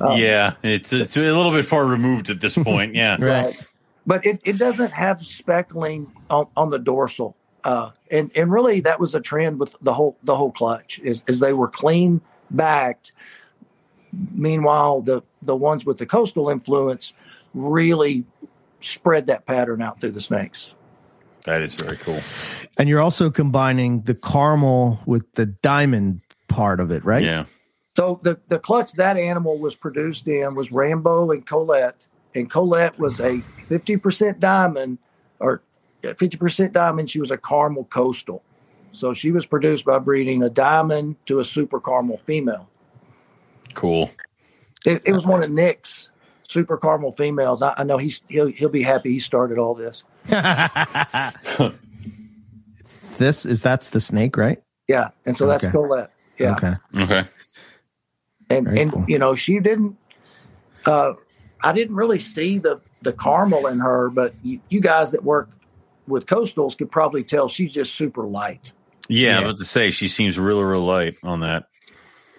Um, yeah, it's it's a little bit far removed at this point. Yeah,
right. But it, it doesn't have speckling on, on the dorsal, uh, and and really that was a trend with the whole the whole clutch is, is they were clean backed. Meanwhile, the the ones with the coastal influence really spread that pattern out through the snakes.
That is very cool.
And you're also combining the caramel with the diamond part of it, right?
Yeah.
So the, the clutch that animal was produced in was Rambo and Colette. And Colette was a 50% diamond or 50% diamond. She was a caramel coastal. So she was produced by breeding a diamond to a super caramel female.
Cool.
It, it was one of Nick's super caramel females. I, I, know he's he'll he'll be happy he started all this.
this is that's the snake, right?
Yeah, and so that's. Colette. Yeah.
Okay.
Okay.
And Very and cool. you know she didn't. Uh, I didn't really see the the caramel in her, but you, you guys that work with coastals could probably tell she's just super light.
Yeah, yeah. I was about to say she seems really, real light on that.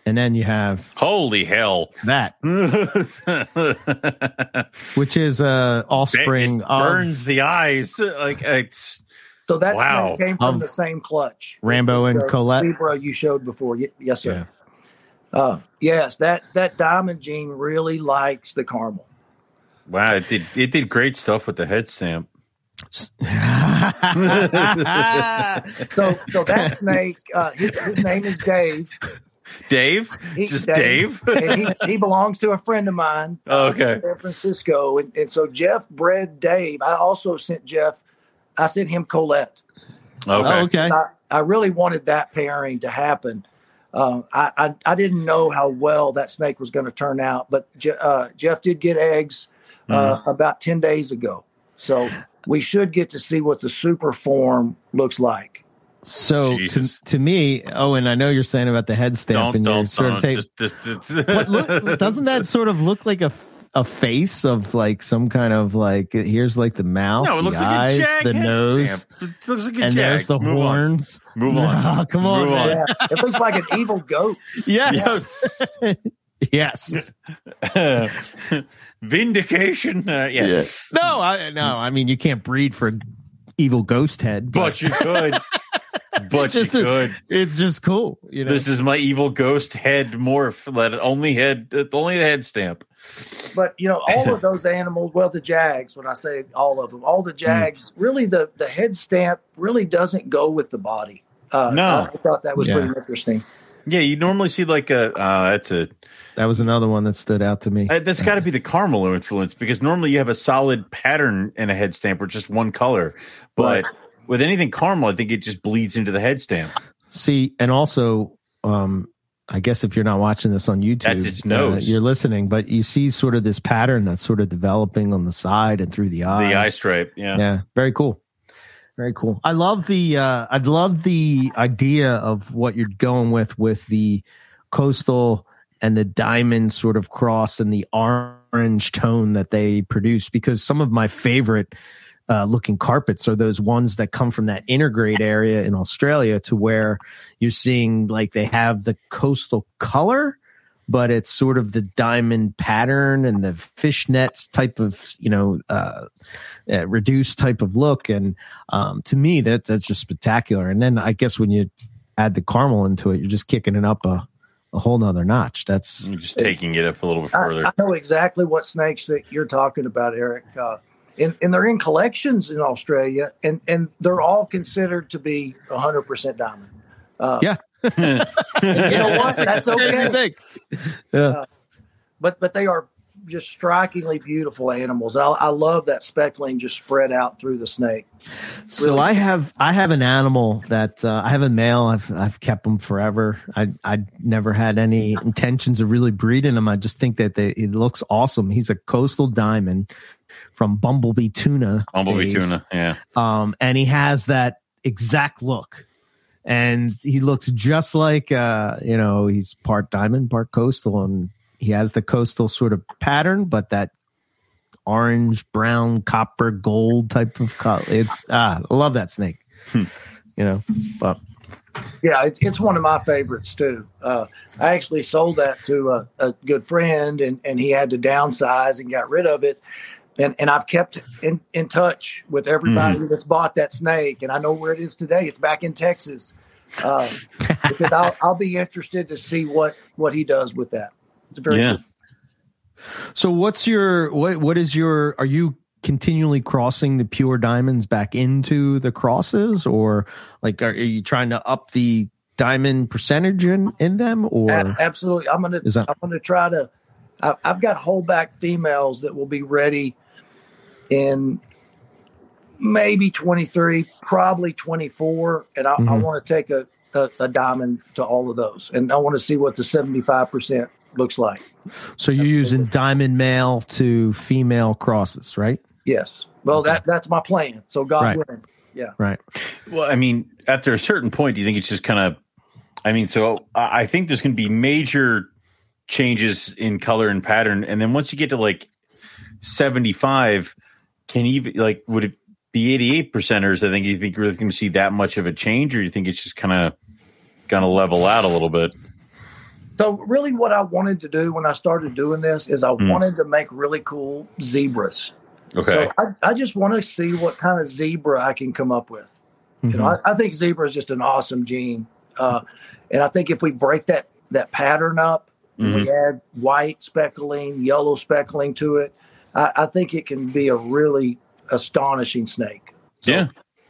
And then you have
holy hell
that, which is uh offspring
it burns of, the eyes like it's.
So that wow. came from the same clutch.
Rambo and Colette.
Libra you showed before. Yes, sir. Yeah. Uh, yes, that that diamond gene really likes the caramel.
Wow, it did it did great stuff with the head stamp.
so so that snake, uh, his, his name is Dave.
Dave? He, Just Dave?
Dave? he, he, belongs to a friend of mine.
Oh, okay.
In San Francisco. And, and so Jeff bred Dave. I also sent Jeff, I sent him Colette.
Okay. Uh,
okay.
I, I, really wanted that pairing to happen. Uh, I, I, I didn't know how well that snake was going to turn out, but Je, uh, Jeff did get eggs uh, mm-hmm. about 10 days ago. So we should get to see what the super form looks like.
So to, to me, oh, and I know you're saying about the head stamp,
don't,
and
you're
sort of take. but look, doesn't that sort of look like a a face of like some kind of like here's like the mouth,
no, it
looks the like eyes,
a
the nose,
stamp. it looks like a
and
jag.
there's the
Move
horns.
On. Move on,
no, come on,
Move on.
Yeah, it looks like an evil goat.
Yes, yes.
Vindication. Uh, yeah. yeah.
No, I no. I mean, you can't breed for evil ghost head,
but, but you could. but
just,
you could.
It's just cool. You know?
This is my evil ghost head morph. That only head, only the head stamp.
But you know, all of those animals. Well, the jags. When I say all of them, all the jags. Mm. Really, the the head stamp really doesn't go with the body. Uh,
no,
I thought that was yeah. pretty interesting.
Yeah, you normally see like a. Uh, that's a.
That was another one that stood out to me.
Uh, that's got to be the caramel influence because normally you have a solid pattern in a head stamp or just one color, but. Right with anything caramel, I think it just bleeds into the head stamp.
See, and also, um, I guess if you're not watching this on YouTube,
that's its nose.
Uh, you're listening, but you see sort of this pattern that's sort of developing on the side and through the eye.
The eye stripe, yeah,
yeah, very cool, very cool. I love the, uh, I love the idea of what you're going with with the coastal and the diamond sort of cross and the orange tone that they produce because some of my favorite uh, looking carpets are those ones that come from that intergrade area in Australia to where you're seeing like they have the coastal color, but it's sort of the diamond pattern and the fishnets type of, you know, uh, uh, reduced type of look. And um, to me, that that's just spectacular. And then I guess when you add the caramel into it, you're just kicking it up a, a whole nother notch. That's
you're just taking it up a little bit further.
I, I know exactly what snakes that you're talking about, Eric. Uh, and, and they're in collections in Australia, and, and they're all considered to be 100% diamond.
Uh, yeah.
you know what? That's okay.
Yeah. Uh,
but but they are just strikingly beautiful animals. I, I, love that speckling just spread out through the snake.
so I have I have an animal that uh, I have a male. I've I've kept them forever. I I never had any intentions of really breeding him. I just think that they, it looks awesome. He's a coastal diamond from Bumblebee Tuna.
Bumblebee days. Tuna, yeah.
Um, and he has that exact look. And he looks just like, uh, you know, he's part diamond, part coastal, and he has the coastal sort of pattern, but that orange, brown, copper, gold type of color. It's ah, I love that snake. Hmm. You know, but
Yeah, it's, it's one of my favorites too. Uh, I actually sold that to a, a, good friend, and, and he had to downsize and got rid of it. And and I've kept in, in touch with everybody mm-hmm. that's bought that snake, and I know where it is today. It's back in Texas, uh, because I'll I'll be interested to see what what he does with that. It's very
yeah. Cool.
So what's your what what is your are you continually crossing the pure diamonds back into the crosses or like are, are you trying to up the diamond percentage in, in them or
absolutely i'm gonna that- i'm gonna try to I, have got holdback females that will be ready in maybe 23 probably 24 and i, mm-hmm. I want to take a, a, a diamond to all of those and i want to see what the 75% looks like
so you're using diamond male to female crosses right
Yes. Well, okay. that that's my plan. So God right. willing. Yeah.
Right.
Well, I mean, after a certain point, do you think it's just kind of? I mean, so I think there's going to be major changes in color and pattern, and then once you get to like 75, can even like would it be 88 percenters? I think you think you're really going to see that much of a change, or you think it's just kind of going to level out a little bit?
So really, what I wanted to do when I started doing this is I mm. wanted to make really cool zebras.
Okay.
So I, I just want to see what kind of zebra I can come up with. Mm-hmm. You know, mm-hmm. I, I, think zebra is just an awesome gene, uh, and I think if we break that that pattern up, mm-hmm. we add white speckling, yellow speckling to it, I, I, think it can be a really astonishing snake.
So, yeah.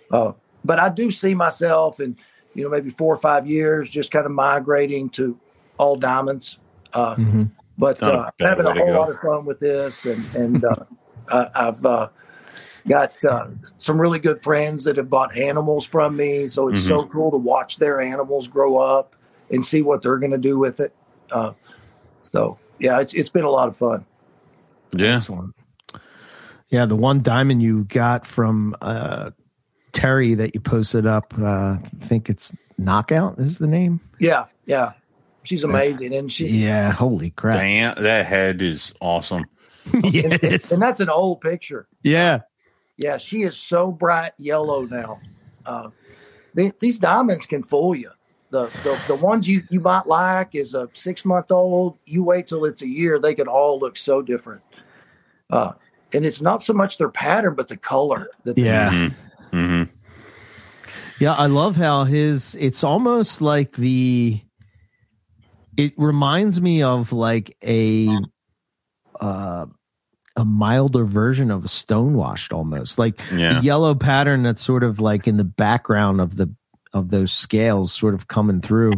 Uh, but I do see myself in you know maybe four or five years just kind of migrating to all diamonds. Uh, mm-hmm. But uh, having a whole lot of fun with this, and and uh, uh, I've uh, got uh, some really good friends that have bought animals from me, so it's mm-hmm. so cool to watch their animals grow up and see what they're going to do with it. Uh, so yeah, it's it's been a lot of fun.
Yeah.
Excellent. Yeah, the one diamond you got from uh, Terry that you posted up, uh, I think it's Knockout is the name.
Yeah, yeah, she's amazing, and she.
Yeah, holy crap!
Damn, that head is awesome.
yes.
And, that's an old picture.
Yeah.
Yeah, she is so bright yellow now. Uh, they, these diamonds can fool you. The, the the ones you, you might like is a six month old. You wait till it's a year, they can all look so different. Uh, and it's not so much their pattern, but the color.
That yeah. Mm-hmm. Mm-hmm. Yeah, I love how his. It's almost like the. It reminds me of like a uh, a milder version of a stonewashed almost like yeah. the yellow pattern that's sort of like in the background of the of those scales sort of coming through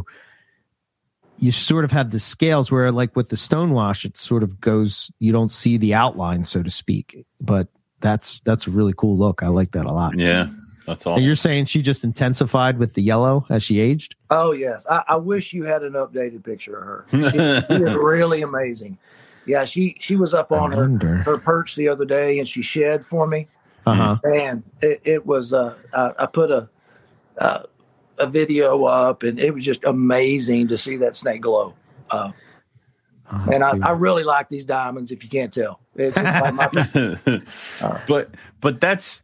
you sort of have the scales where like with the stonewash it sort of goes you don't see the outline so to speak. But that's that's a really cool look. I like that a lot.
Yeah that's all
you're saying she just intensified with the yellow as she aged?
Oh yes. I, I wish you had an updated picture of her. She, she is really amazing. Yeah, she she was up on her her perch the other day and she shed for me.
Uh-huh.
And it, it was uh, I, I put a uh, a video up and it was just amazing to see that snake glow. Uh, oh, and I, I, really like these diamonds. If you can't tell, it's, like
my, uh, but but that's.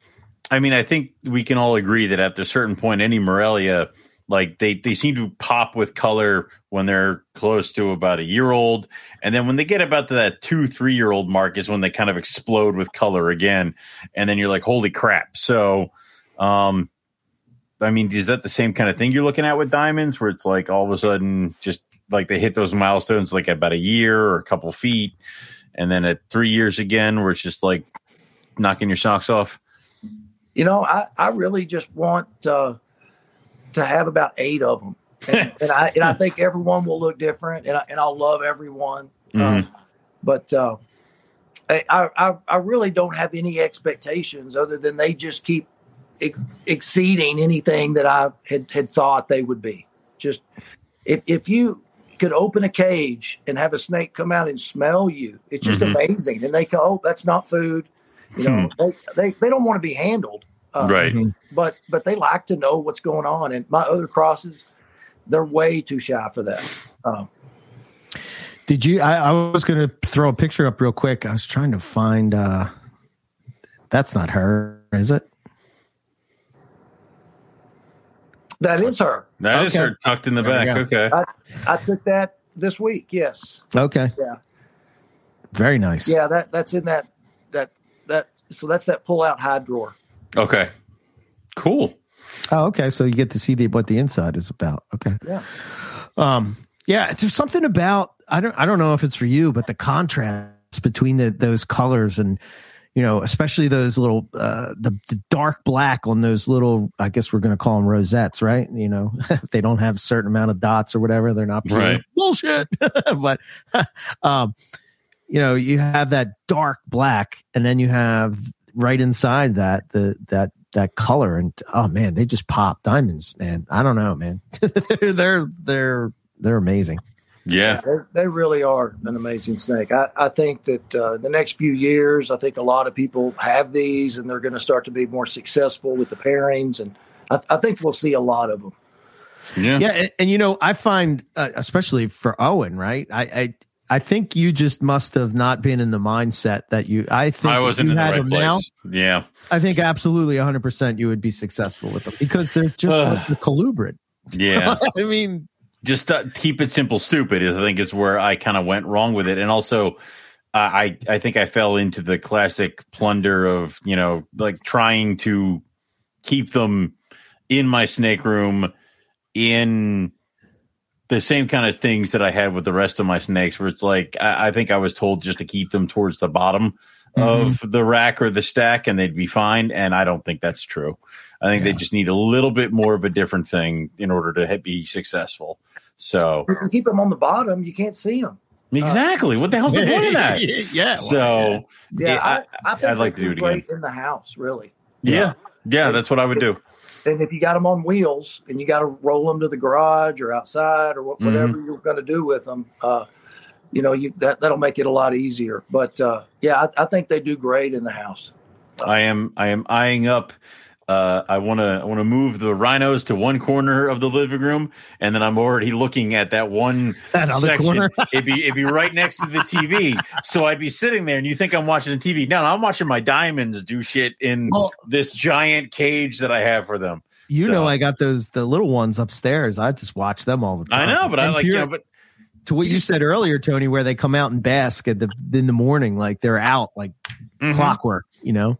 I mean, I think we can all agree that at a certain point, any Morelia like they they seem to pop with color when they're close to about a year old and then when they get about to that two three year old mark is when they kind of explode with color again and then you're like holy crap so um i mean is that the same kind of thing you're looking at with diamonds where it's like all of a sudden just like they hit those milestones like about a year or a couple feet and then at three years again where it's just like knocking your socks off
you know i i really just want uh to have about eight of them. And, and I and I think everyone will look different, and I, and I'll love everyone. Mm-hmm. Um, but uh, I, I I really don't have any expectations other than they just keep ex- exceeding anything that I had had thought they would be. Just if if you could open a cage and have a snake come out and smell you, it's just mm-hmm. amazing. And they go, "Oh, that's not food." You know, hmm. they, they they don't want to be handled.
Uh, right.
But but they like to know what's going on. And my other crosses, they're way too shy for that. Um,
Did you? I, I was going to throw a picture up real quick. I was trying to find. uh That's not her, is it?
That is her.
That is
Okay.
her tucked in the
There
back. Okay.
I, I took that this week. Yes.
Okay.
Yeah.
Very nice.
Yeah. That that's in that that that. So that's that pull out hide drawer.
Okay. Cool.
Oh, okay. So you get to see the, what the inside is about. Okay.
Yeah.
Um, yeah, there's something about I don't I don't know if it's for you, but the contrast between the, those colors and you know, especially those little uh the, the dark black on those little I guess we're gonna call them rosettes, right? You know, if they don't have a certain amount of dots or whatever, they're not.
Right.
bullshit. but um, you know, you have that dark black, and then you have right inside that the that that color, and oh man, they just pop diamonds, man. I don't know, man. they're they're they're they're amazing.
Yeah.
They, they really are an amazing snake. I, I think that uh, the next few years, I think a lot of people have these and they're going to start to be more successful with the pairings. And I, I think we'll see a lot of them.
Yeah.
Yeah, and, and you know, I find uh, especially for Owen, right? I, I I think you just must have not been in the mindset that you. I think
I wasn't
you
in the right place.
now.
Yeah.
I think absolutely 100 percent you would be successful with them because they're just
Ugh.
like the colubrid.
Yeah.
I mean,
just uh, keep it simple stupid is i think is where i kind of went wrong with it. And also uh, i i think i fell into the classic plunder of you know like trying to keep them in my snake room in the same kind of things that i had with the rest of my snakes where it's like i, I think i was told just to keep them towards the bottom of the rack or the stack and they'd be fine and i don't think that's true i think
Yeah.
they just need a little bit more of a different thing in order to be successful so
If you keep them on the bottom, you can't see them.
exactly what the hell's the point of that
yeah.
so
Yeah,
yeah,
I, I think
I'd like to do it
great in the house, really.
yeah yeah that's what i would do
And if you got them on wheels and you got to roll them to the garage or outside or wha-
Mm-hmm.
whatever you're going to do with them, uh, you know, you that that'll make it a lot easier. But uh, yeah, I, I think they do great in the house.
i am i am eyeing up uh, I want to I want to move the rhinos to one corner of the living room, and then I'm already looking at that one
That other
section.
corner.
it'd be it'd be right next to the TV, so I'd be sitting there, and you think I'm watching the TV? No, I'm watching my diamonds do shit in
Well-
this giant cage that I have for them.
You
So-
know, I got those the little ones upstairs. I just watch them all the time.
I know, but I like
to, your-
know, but
to what you said earlier, Tony, where they come out and bask at the in the morning, like they're out like
Mhm.
clockwork. You know,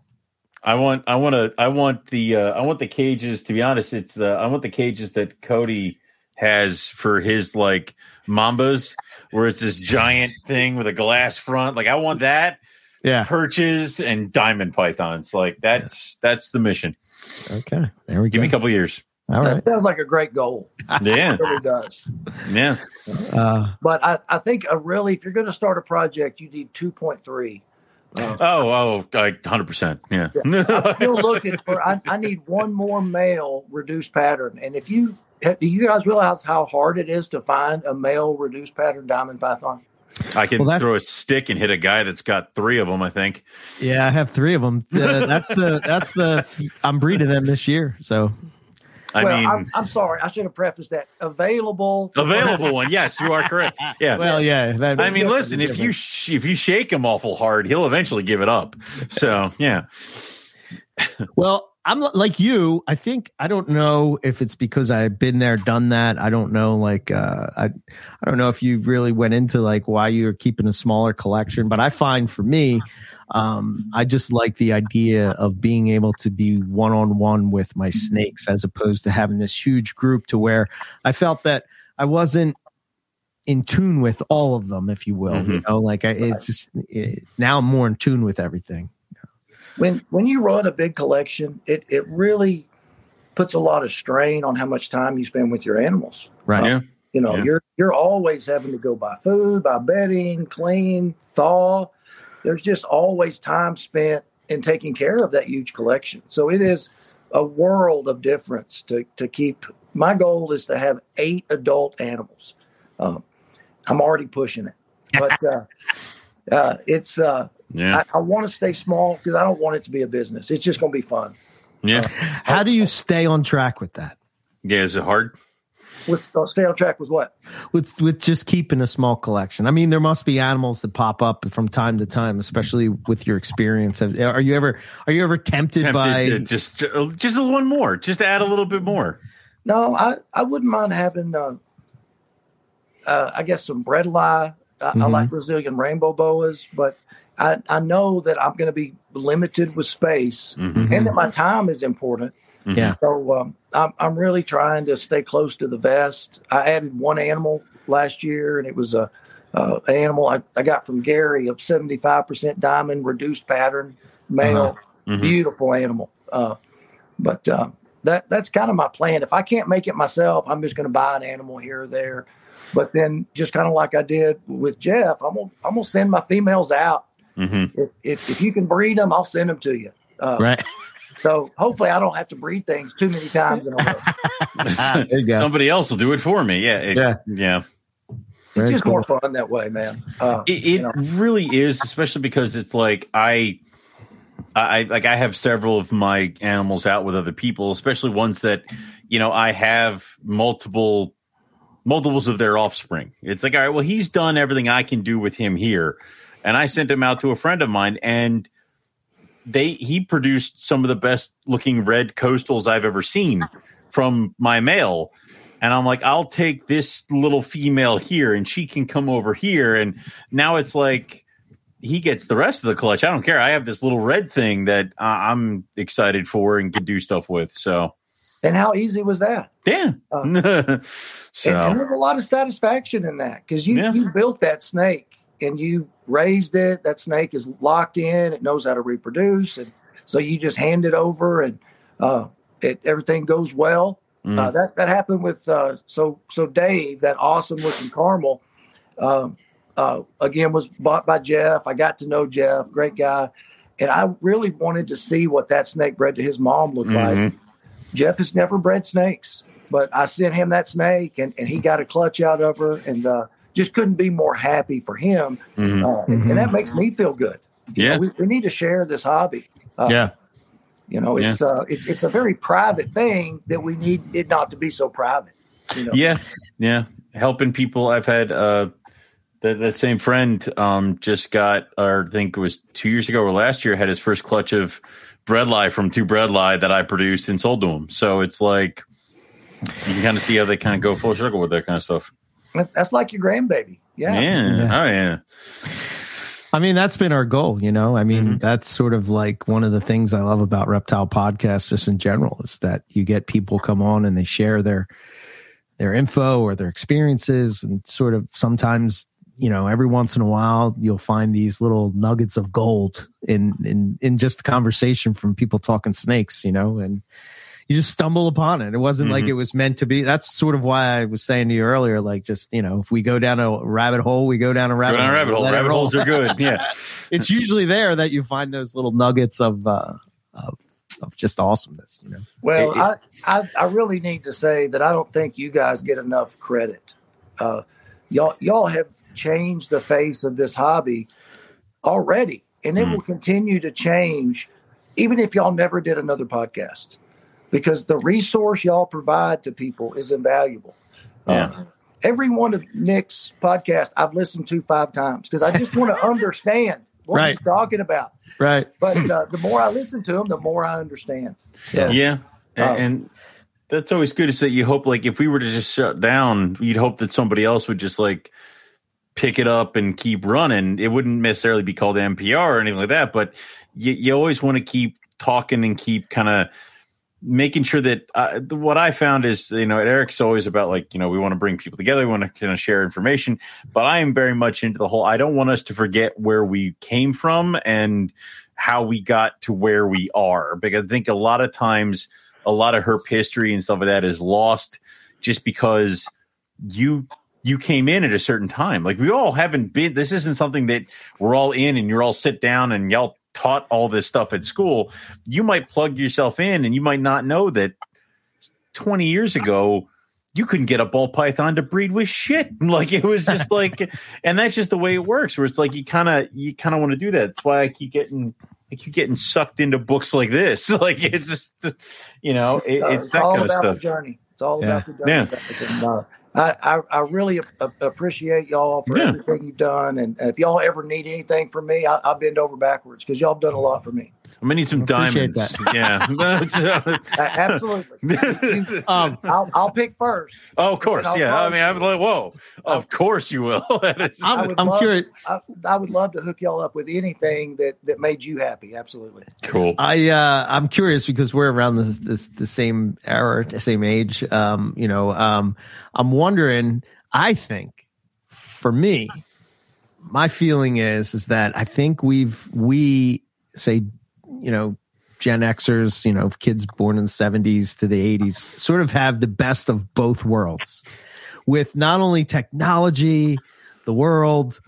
I want I want to I want the uh, I want the cages to be honest it's the I want the cages that Cody has for his like mambas where it's this giant thing with a glass front like I want that
yeah.
perches and diamond pythons like that's that's the mission
Okay, there we go.
give me a couple years
all right.
That sounds like a great goal.
yeah
It really does.
yeah
Uh,
But I, I think a really, if you're going to start a project, you need 2.3. Uh,
oh oh like 100% yeah
I'm still looking for. I, I need one more male reduced pattern. And if you do, you guys realize how hard it is to find a male reduced pattern diamond python?
I can
Well,
throw a stick and hit a guy that's got three of them I think
yeah, I have three of them. Uh, that's the that's the I'm breeding them this year. So
I
well,
mean
I'm, I'm sorry. I should have prefaced that. Available.
available one yes you are correct yeah
well, yeah. That,
I mean, listen, if you sh- if you shake him awful hard, he'll eventually give it up. So yeah,
Well, I'm like you. I think I don't know if it's because I've been there, done that. I don't know. Like, uh, I, I don't know if you really went into like why you're keeping a smaller collection, but I find for me, um, I just like the idea of being able to be one on one with my snakes as opposed to having this huge group to where I felt that I wasn't in tune with all of them, if you will. You know, like I, it's just it, now I'm more in tune with everything.
When when you run a big collection, it it really puts a lot of strain on how much time you spend with your animals.
Right.
yeah,
You know,
Yeah.
you're you're always having to go buy food, buy bedding, clean, thaw. There's just always time spent in taking care of that huge collection. So it is a world of difference to to keep. My goal is to have eight adult animals. Um, I'm already pushing it, but uh, uh, it's. Uh,
yeah,
I, I want to stay small because I don't want it to be a business. It's just going to be fun.
yeah.
How do you stay on track with that?
Yeah, is it hard?
With uh, stay on track with what?
with with just keeping a small collection. I mean, there must be animals that pop up from time to time, especially with your experience. Have- Are you ever are you ever tempted,
Tempted
by?
just just a one more, just add a little bit more.
no, I, I wouldn't mind having, uh, uh, I guess, some bredli. I, I like Brazilian rainbow boas, but I, I know that I'm going to be limited with space
Mhm.
and that my time is important.
Yeah.
So um, I'm, I'm really trying to stay close to the vest. I added one animal last year, and it was a uh, an animal I, I got from Gary, a 75% diamond reduced pattern male,
Mhm.
beautiful animal. Uh, but uh, that that's kind of my plan. If I can't make it myself, I'm just going to buy an animal here or there. But then, just kind of like I did with Jeff, I'm gonna I'm gonna send my females out.
Mhm.
If, if if you can breed them, I'll send them to you. Uh,
Right.
So hopefully, I don't have to breed things too many times in a row.
There you go.
Somebody else will do it for me. Yeah. it-
Yeah.
Yeah.
It's
Very
just
cool.
more fun that way, man. Uh,
It, it
you know.
really is, especially because it's like I, I like I have several of my animals out with other people, especially ones that you know I have multiple multiples of their offspring. It's like all right, well he's done everything I can do with him here, and I sent him out to a friend of mine, and they he produced some of the best looking red coastals I've ever seen from my male. And I'm like, I'll take this little female here and she can come over here. And now it's like he gets the rest of the clutch. I don't care. I have this little red thing that uh, I'm excited for and can do stuff with. So,
and how easy was that?
yeah.
Uh,
so,
And, and there's a lot of satisfaction in that because you,
Yeah.
you built that snake and you raised it. That snake is locked in. It knows how to reproduce, and so you just hand it over, and uh, it everything goes well.
mm,
Uh, that that happened with uh, so so Dave, that awesome looking caramel. Um, uh, again, was bought by Jeff. I got to know Jeff, great guy, and I really wanted to see what that snake bred to his mom looked like.
mhm.
Jeff has never bred snakes, but I sent him that snake, and, and he got a clutch out of her, and uh, just couldn't be more happy for him.
Mhm.
Uh, and, and that makes me feel good. You
Yeah.
know, we, we need to share this hobby. Uh,
Yeah.
you know, it's uh, it's it's a very private thing that we need it not to be so private. You know,
Yeah, yeah. Helping people. I've had uh that that same friend um just got or I think it was two years ago or last year had his first clutch of bredli from two bredli that I produced and sold to him. So it's like you can kind of see how they kind of go full circle with that kind of stuff.
That- that's like your grandbaby. Yeah,
Yeah.
Yeah.
Oh yeah.
I mean, that's been our goal, you know. I mean,
Mhm.
that's sort of like one of the things I love about Reptile Podcasts just in general is that you get people come on and they share their their info or their experiences and sort of sometimes, you know, every once in a while you'll find these little nuggets of gold in in in just the conversation from people talking snakes, you know, and you just stumble upon it. It wasn't like
Mhm.
it was meant to be. That's sort of why I was saying to you earlier, like just, you know, if we go down a rabbit hole, we go down a rabbit
down a
hole.
rabbit hole. Rabbit holes are good. Yeah.
it's usually there that you find those little nuggets of uh of, of just awesomeness you know
Well,
It-
I, I I really need to say that I don't think you guys get enough credit. Uh, y'all y'all have changed the face of this hobby already, and it
Mm.
will continue to change, even if y'all never did another podcast, because the resource y'all provide to people is invaluable.
Yeah.
Uh, every one of Nick's podcast I've listened to five times because I just want to understand what
Right.
he's talking about.
right
But uh, the more I listen to him, the more I understand. So,
Yeah. And,
Oh.
and that's always good is that you hope like if we were to just shut down, you'd hope that somebody else would just like pick it up and keep running. It wouldn't necessarily be called MPR or anything like that, but you, you always want to keep talking and keep kind of making sure that uh, what I found is, you know, Eric's always about like, you know, we want to bring people together, we want to kind of share information, but I am very much into the whole, I don't want us to forget where we came from and how we got to where we are. Because I think a lot of times, a lot of herp history and stuff like that is lost just because you you came in at a certain time. Like we all haven't been. This isn't something that we're all in and you're all sit down and y'all taught all this stuff at school. You might plug yourself in and you might not know that 20 years ago you couldn't get a ball python to breed with shit. Like it was just like, and that's just the way it works. Where it's like you kind of you kind of want to do that. That's why I keep getting I keep getting sucked into books like this. Like it's just, you know, it,
Uh,
it's that
all
kind of
about
stuff.
the journey. It's all
Yeah.
about the journey.
Yeah.
I, I, I really a- appreciate y'all for
Yeah.
everything you've done. And if y'all ever need anything from me, I, I'll bend over backwards because y'all have done a lot for me.
I'm gonna need some
Appreciate
diamonds. Yeah.
Uh, absolutely.
Um,
I'll, I'll pick first.
oh, of course. Yeah. I mean, I'm like, whoa. Of course you will. That is-
I
I'm,
would
I'm
love-
curious.
I, I would love to hook y'all up with anything that that made you happy. Absolutely.
cool.
I uh, I'm curious because we're around the the, the same era, the same age. Um, you know, um, I'm wondering. I think, for me, my feeling is is that I think we've we say, you know, Gen Xers, you know, kids born in the 70s to the 80s, sort of have the best of both worlds, with not only technology, the world,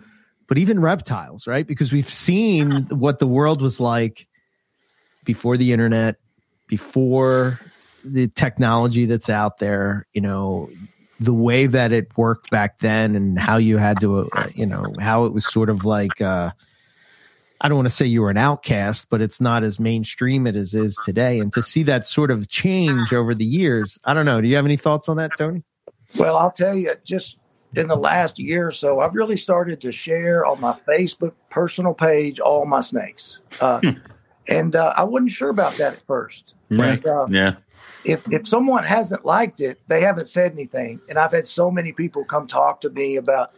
but even reptiles, right? Because we've seen what the world was like before the internet, before the technology that's out there, you know, the way that it worked back then and how you had to, uh, you know, how it was sort of like, uh, I don't want to say you were an outcast, but it's not as mainstream as it is today. And to see that sort of change over the years, I don't know. Do you have any thoughts on that, Tony?
Well, I'll tell you, just in the last year or so, I've really started to share on my Facebook personal page all my snakes. Uh, and uh, I wasn't sure about that at first.
Right.
But, uh,
Yeah.
if if someone hasn't liked it, they haven't said anything. And I've had so many people come talk to me about,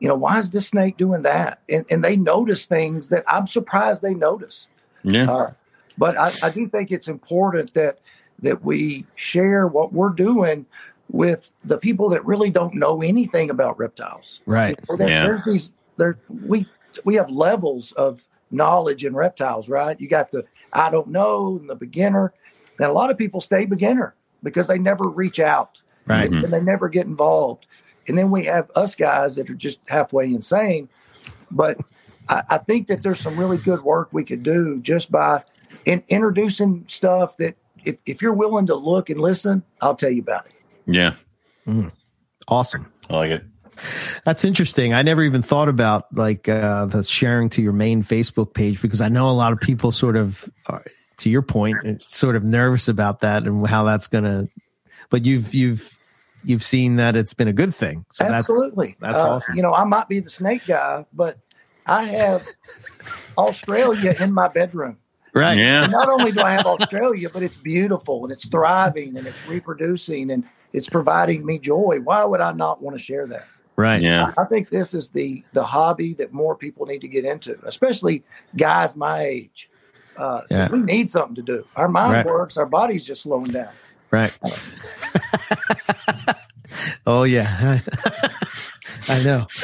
you know, why is this snake doing that? And and they notice things that I'm surprised they notice.
Yeah.
Uh, but I, I do think it's important that that we share what we're doing with the people that really don't know anything about reptiles.
Right.
Well, there-
Yeah.
There's these there we we have levels of knowledge in reptiles, right? You got the I don't know and the beginner. And a lot of people stay beginner because they never reach out.
Right.
And, and they never get involved. And then we have us guys that are just halfway insane. But I, I think that there's some really good work we could do just by in, introducing stuff that if, if you're willing to look and listen, I'll tell you about it.
Yeah.
Awesome.
I like it.
That's interesting. I never even thought about like uh, the sharing to your main Facebook page because I know a lot of people sort of, are, to your point, sort of nervous about that and how that's gonna. But you've you've you've seen that it's been a good thing. So
Absolutely.
that's
Uh,
awesome.
You know, I might be the snake guy, but I have Australia in my bedroom.
right.
Yeah.
And not only do I have Australia, but it's beautiful and it's thriving and it's reproducing and it's providing me joy. Why would I not want to share that?
Right.
Yeah.
I think this is the the hobby that more people need to get into, especially guys my age. Uh, 'cause
Yeah.
We need something to do. Our mind
Right.
works, our body's just slowing down.
Right. oh yeah. I know.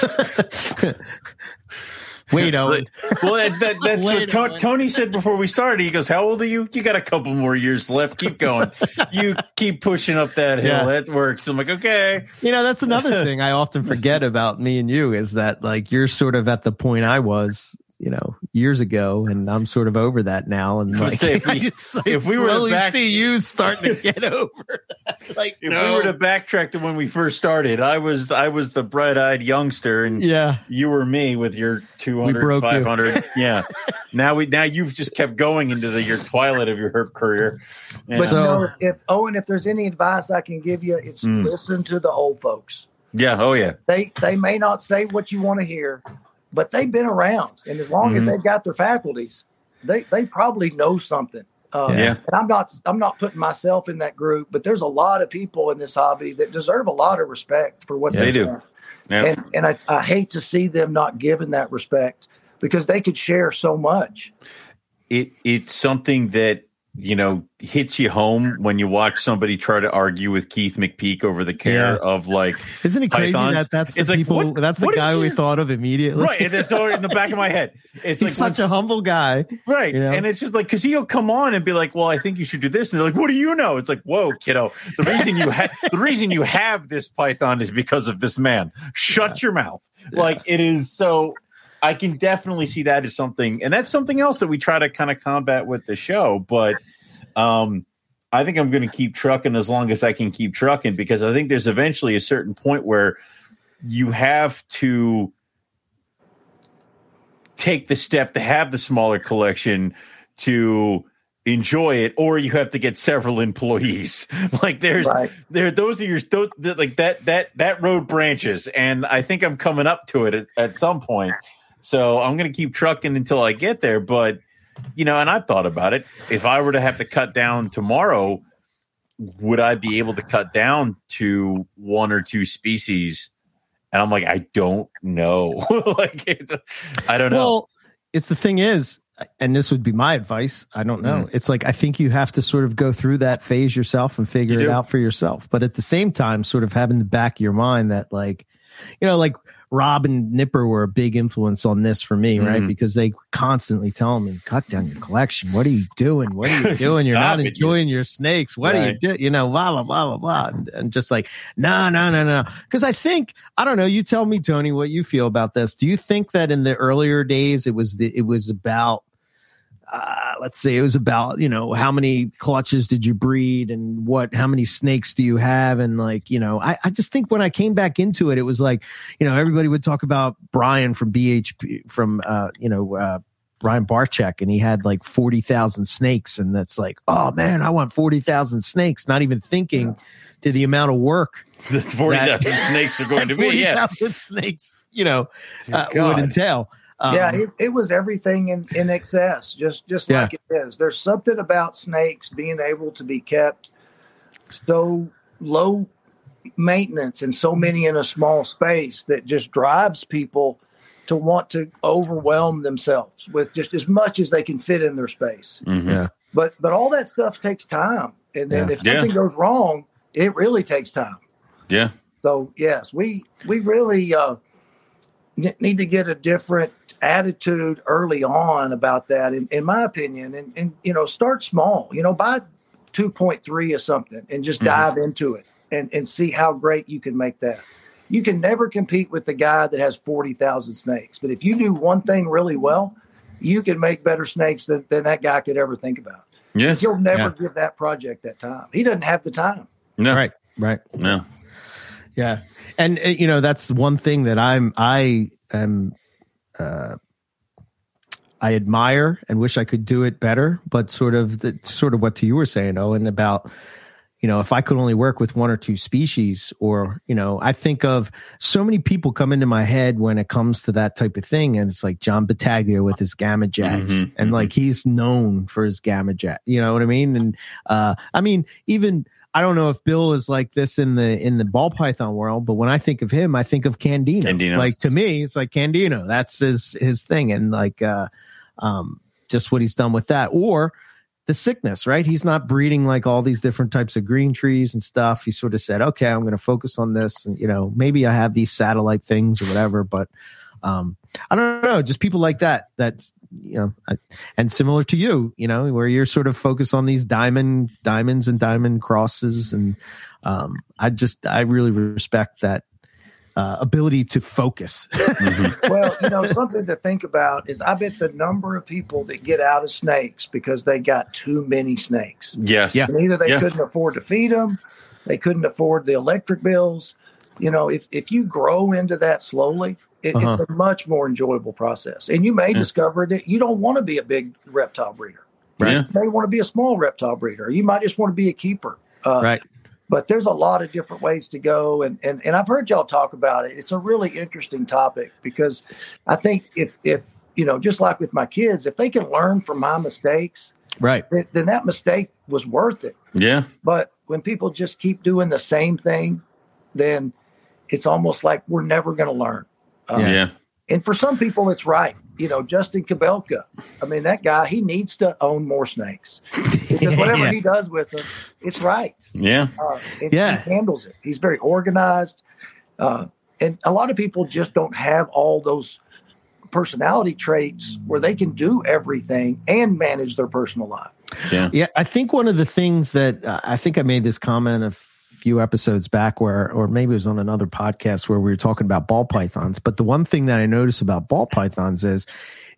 Wait, Owen.
Well, that, that, that's
Wait
what
a
To- Tony said before we started. He goes, "How old are you? You got a couple more years left. Keep going. you keep pushing up that hill.
Yeah.
That works." I'm like, "Okay."
You know, that's another thing I often forget about me and you is that like you're sort of at the point I was, you know, years ago, and I'm sort of over that now. And like,
say if we-
I just- I
if we were to back-
see you starting to get over, that. like
If
no.
we were to backtrack to when we first started, I was I was the bright-eyed youngster, and
yeah,
you were me with your 200,
broke you.
Yeah. now we now you've just kept going into the your twilight of your herp career. And,
But
So-
you know, if, if Owen, if there's any advice I can give you, it's
Mm.
listen to the old folks.
yeah. Oh yeah.
They they may not say what you want to hear, but they've been around, and as long as
Mhm.
they've got their faculties, they they probably know something. Uh,
Yeah.
And I'm not I'm not putting myself in that group, but there's a lot of people in this hobby that deserve a lot of respect for what
Yeah.
they
They do.
do.
Yeah.
And and I, I hate to see them not given that respect because they could share so much.
it it's something that you know hits you home when you watch somebody try to argue with Keith McPeak over the care
Yeah.
of like
isn't it crazy
pythons.
that that's the
It's like,
people?
what-
that's the guy we thought of immediately.
right, and it's already in the back of my head. It's
He's
like
such a humble guy.
right,
you know?
and it's just like because he'll come on and be like, "Well, I think you should do this," and they're like, "What do you know?" It's like, "Whoa, kiddo! The reason you have the reason you have this python is because of this man. Shut your mouth!" Like it is so. I can definitely see that as something, and that's something else that we try to kind of combat with the show. But um, I think I'm going to keep trucking as long as I can keep trucking because I think there's eventually a certain point where you have to take the step to have the smaller collection to enjoy it or you have to get several employees like there's
Right.
there those are your those, that- like that that that road branches and i think i'm coming up to it at, at some point so i'm going to keep trucking until i get there but you know, and I've thought about it. If I were to have to cut down tomorrow, would I be able to cut down to one or two species? And I'm like, I don't know. like, it, I don't know.
Well, it's the thing is, and this would be my advice. I don't know. Mm. It's like I think you have to sort of go through that phase yourself and figure it out for yourself. But at the same time, sort of having the back of your mind that like, you know, like Rob and Nipper were a big influence on this for me, right?
Mhm.
Because they constantly tell me, cut down your collection. What are you doing? What are you doing? You're not
it, you-
enjoying your snakes. What are you doing? You know, blah, blah, blah, blah, blah. And, and just like, no, no, no, no. Cause I think, I don't know, you tell me, Tony, what you feel about this. Do you think that in the earlier days, it was, the, it was about, uh, let's say it was about, you know, how many clutches did you breed and what, how many snakes do you have? And like, you know, I, I just think when I came back into it, it was like, you know, everybody would talk about Brian from BHB, from, uh, you know, uh, Brian Barczyk, and he had like 40,000 snakes. And that's like, oh man, I want 40,000 snakes, not even thinking to the amount of work
the 40,000 snakes are going to be. Yeah.
40,000 snakes, you know, uh, would entail. Um,
yeah, it, it was everything in, in excess, just just
Yeah.
like it is. There's something about snakes being able to be kept so low maintenance and so many in a small space that just drives people to want to overwhelm themselves with just as much as they can fit in their space.
Mhm.
Yeah.
But but all that stuff takes time, and then
Yeah.
if something goes wrong, it really takes time.
Yeah.
So yes, we we really uh, ne- need to get a different attitude early on about that, in, in my opinion, and and you know start small. You know, buy two point three or something, and just
Mhm.
dive into it, and and see how great you can make that. You can never compete with the guy that has forty thousand snakes, but if you do one thing really well, you can make better snakes than, than that guy could ever think about.
Yeah.
'Cause He'll never
Yeah.
give that project that time. He doesn't have the time.
No.
Right. Right.
No.
Yeah. And uh, you know, that's one thing that I'm I am uh I admire and wish I could do it better, but sort of the sort of what you were saying, Owen, about you know, if I could only work with one or two species, or, you know, I think of so many people come into my head when it comes to that type of thing. And it's like John Battaglia with his gamma jacks.
Mhm,
and
mhm.
like he's known for his gamma jack. You know what I mean? And uh I mean, even I don't know if Bill is like this in the in the ball python world, but when I think of him, I think of Candino.
Candino.
Like to me, it's like Candino. That's his his thing. And like uh um just what he's done with that. Or the sickness, right? He's not breeding like all these different types of green trees and stuff. He sort of said, okay, I'm going to focus on this. And, you know, maybe I have these satellite things or whatever, but, um, I don't know, just people like that, that's, you know, I, and similar to you, you know, where you're sort of focused on these diamond, diamonds and diamond crosses. And, um, I just, I really respect that, uh, ability to focus.
Mhm.
well, you know, something to think about is I bet the number of people that get out of snakes because they got too many snakes.
Yes.
Yeah.
And either they
Yeah.
couldn't afford to feed them, they couldn't afford the electric bills. You know, if, if you grow into that slowly, it,
Uh-huh.
it's a much more enjoyable process. And you may
Yeah.
discover that you don't want to be a big reptile breeder.
Yeah.
You may want to be a small reptile breeder. You might just want to be a keeper. Uh,
right.
but there's a lot of different ways to go and, and and I've heard y'all talk about it. It's a really interesting topic because I think if if you know, just like with my kids, if they can learn from my mistakes,
Right.
then, then that mistake was worth it.
Yeah.
But when people just keep doing the same thing, then it's almost like we're never going to learn. Uh,
Yeah. Yeah.
And for some people, it's right. You know, Justin Kobylka. I mean, that guy, he needs to own more snakes because whatever
Yeah.
he does with them, it's right.
Yeah.
Uh, and
Yeah.
he handles it. He's very organized, uh, and a lot of people just don't have all those personality traits where they can do everything and manage their personal life.
Yeah.
Yeah, I think one of the things that uh, I think I made this comment a few episodes back where, or maybe it was on another podcast where we were talking about ball pythons. But the one thing that I notice about ball pythons is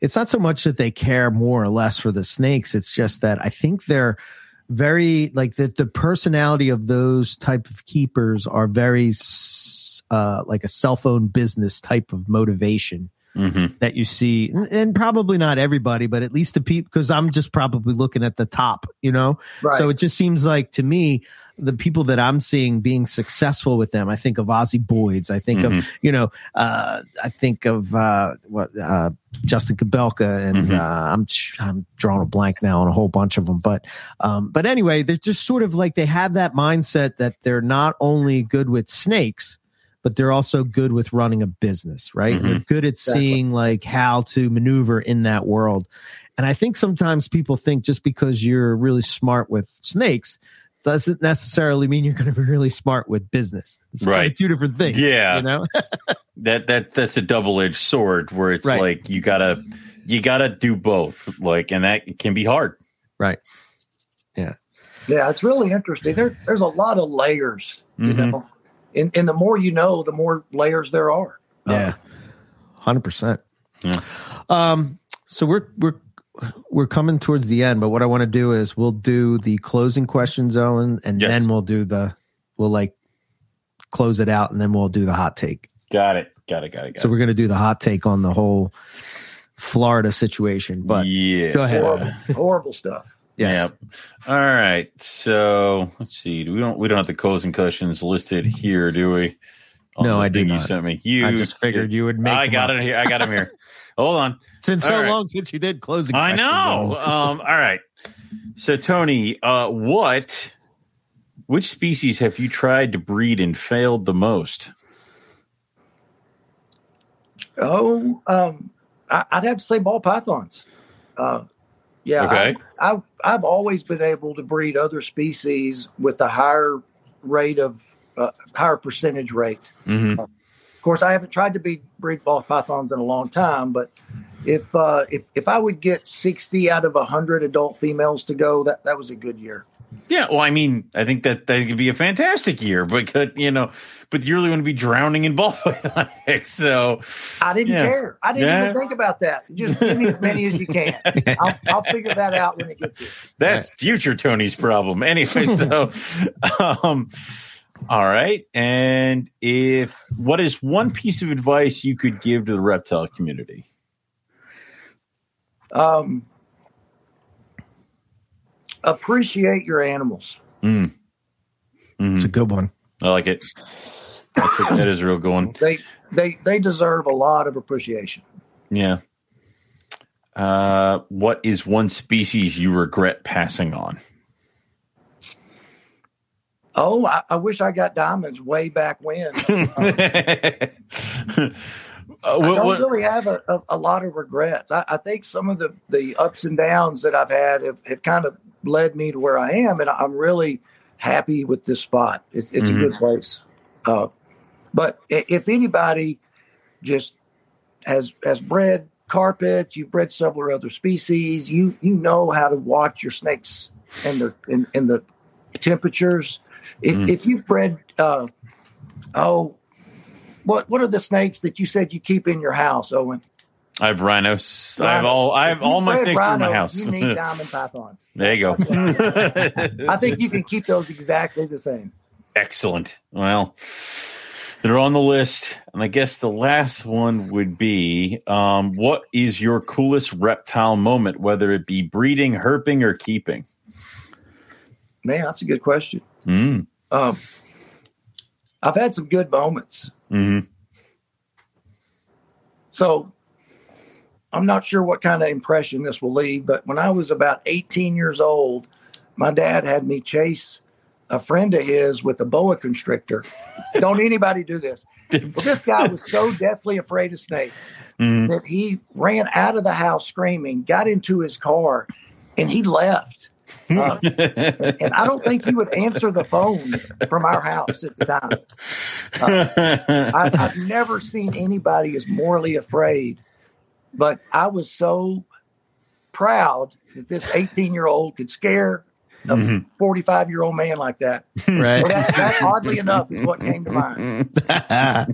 it's not so much that they care more or less for the snakes. It's just that I think they're very like the, the personality of those type of keepers are very, uh, like a cell phone business type of motivation
Mhm.
that you see, and- probably not everybody, but at least the people, because I'm just probably looking at the top, you know?
Right.
So it just seems like to me, the people that I'm seeing being successful with them, I think of Ozzy Boyds. I think
Mhm.
of, you know, uh, I think of, uh, what, uh, Justin Kobylka and,
Mhm.
uh, I'm, I'm drawing a blank now on a whole bunch of them. But, um, but anyway, they're just sort of like, they have that mindset that they're not only good with snakes, but they're also good with running a business, right?
Mhm.
They're good at
Exactly.
seeing like how to maneuver in that world. And I think sometimes people think just because you're really smart with snakes doesn't necessarily mean you're going to be really smart with business. It's kind
Right.
of two different things.
Yeah.
You know?
that that that's a double edged sword where it's
Right.
like you gotta you gotta do both. Like, and that can be hard.
right.
Yeah, Yeah, it's really interesting. There, there's a lot of layers, you
Mhm.
know, and, and the more you know, the more layers there are.
Yeah. Hundred percent.
Yeah.
Um, so we're we're we're coming towards the end, but what I want to do is we'll do the closing questions, Owen, and
Yes.
then we'll do the we'll like close it out and then we'll do the hot take.
Got it. Got it. Got it. Got
So we're gonna do the hot take on the whole Florida situation. But
yeah.
go ahead.
Horrible, horrible stuff.
Yes.
Yep. All right. So let's see. We don't we don't have the closing questions listed here, do we? On
No, I do
thing You sent me. You.
I just figured you would make
I got
up.
it here. I got them here. Hold on.
It's been so
All right.
long since you did closing.
I
questions,
know. Um, all right. So Tony, uh, what which species have you tried to breed and failed the most?
Oh, um, I, I'd have to say ball pythons. Uh, yeah,
Okay.
I, I, I've always been able to breed other species with a higher rate of uh, higher percentage rate.
Mm-hmm.
Of course, I haven't tried to be breed ball pythons in a long time, but if uh, if if I would get sixty out of hundred adult females to go, that that was a good year.
Yeah, well, I mean, I think that that could be a fantastic year, but could, you know, but you really want to be drowning in ball python. So,
I didn't
Yeah.
care. I didn't
Yeah.
even think about that. Just give me as many as you can. I'll, I'll figure that out when it gets here.
That's future Tony's problem. Anyway, so um all right. And if what is one piece of advice you could give to the reptile community?
Um, appreciate your animals.
Mm. Mhm.
It's a good one.
I like it. That's a- that is a real good one.
They they they deserve a lot of appreciation.
Yeah. Uh, what is one species you regret passing on?
Oh, I, I wish I got diamonds way back when.
Uh,
I don't
what-
really have a, a, a lot of regrets. I, I think some of the, the ups and downs that I've had have, have kind of led me to where I am, and I'm really happy with this spot. It, it's
Mhm.
a good place. Uh, but if anybody just has has bred carpet, you've bred several other species, you you know how to watch your snakes and the in, in the temperatures. If,
Mhm.
if you've bred, uh, oh, what what are the snakes that you said you keep in your house, Owen?
I have rhinos. I have all. I have all my snakes in my house.
You need diamond pythons.
there you go.
I think you can keep those exactly the same.
Excellent. Well, they're on the list, and I guess the last one would be: um, What is your coolest reptile moment, whether it be breeding, herping, or keeping?
Man, that's a good question.
Mm.
Um, I've had some good moments.
hmm
So I'm not sure what kind of impression this will leave, but when I was about 18 years old, my dad had me chase a friend of his with a boa constrictor. Don't anybody do this. Well, this guy was so deathly afraid of snakes
hmm
that he ran out of the house screaming, got into his car, and he left. Uh, and I don't think he would answer the phone from our house at the time. I, I've never seen anybody as morally afraid, but I was so proud that this 18 year old could scare a
Mhm.
45 year old man like that.
Right.
Well, that, that, oddly enough, is what came to mind.
yeah.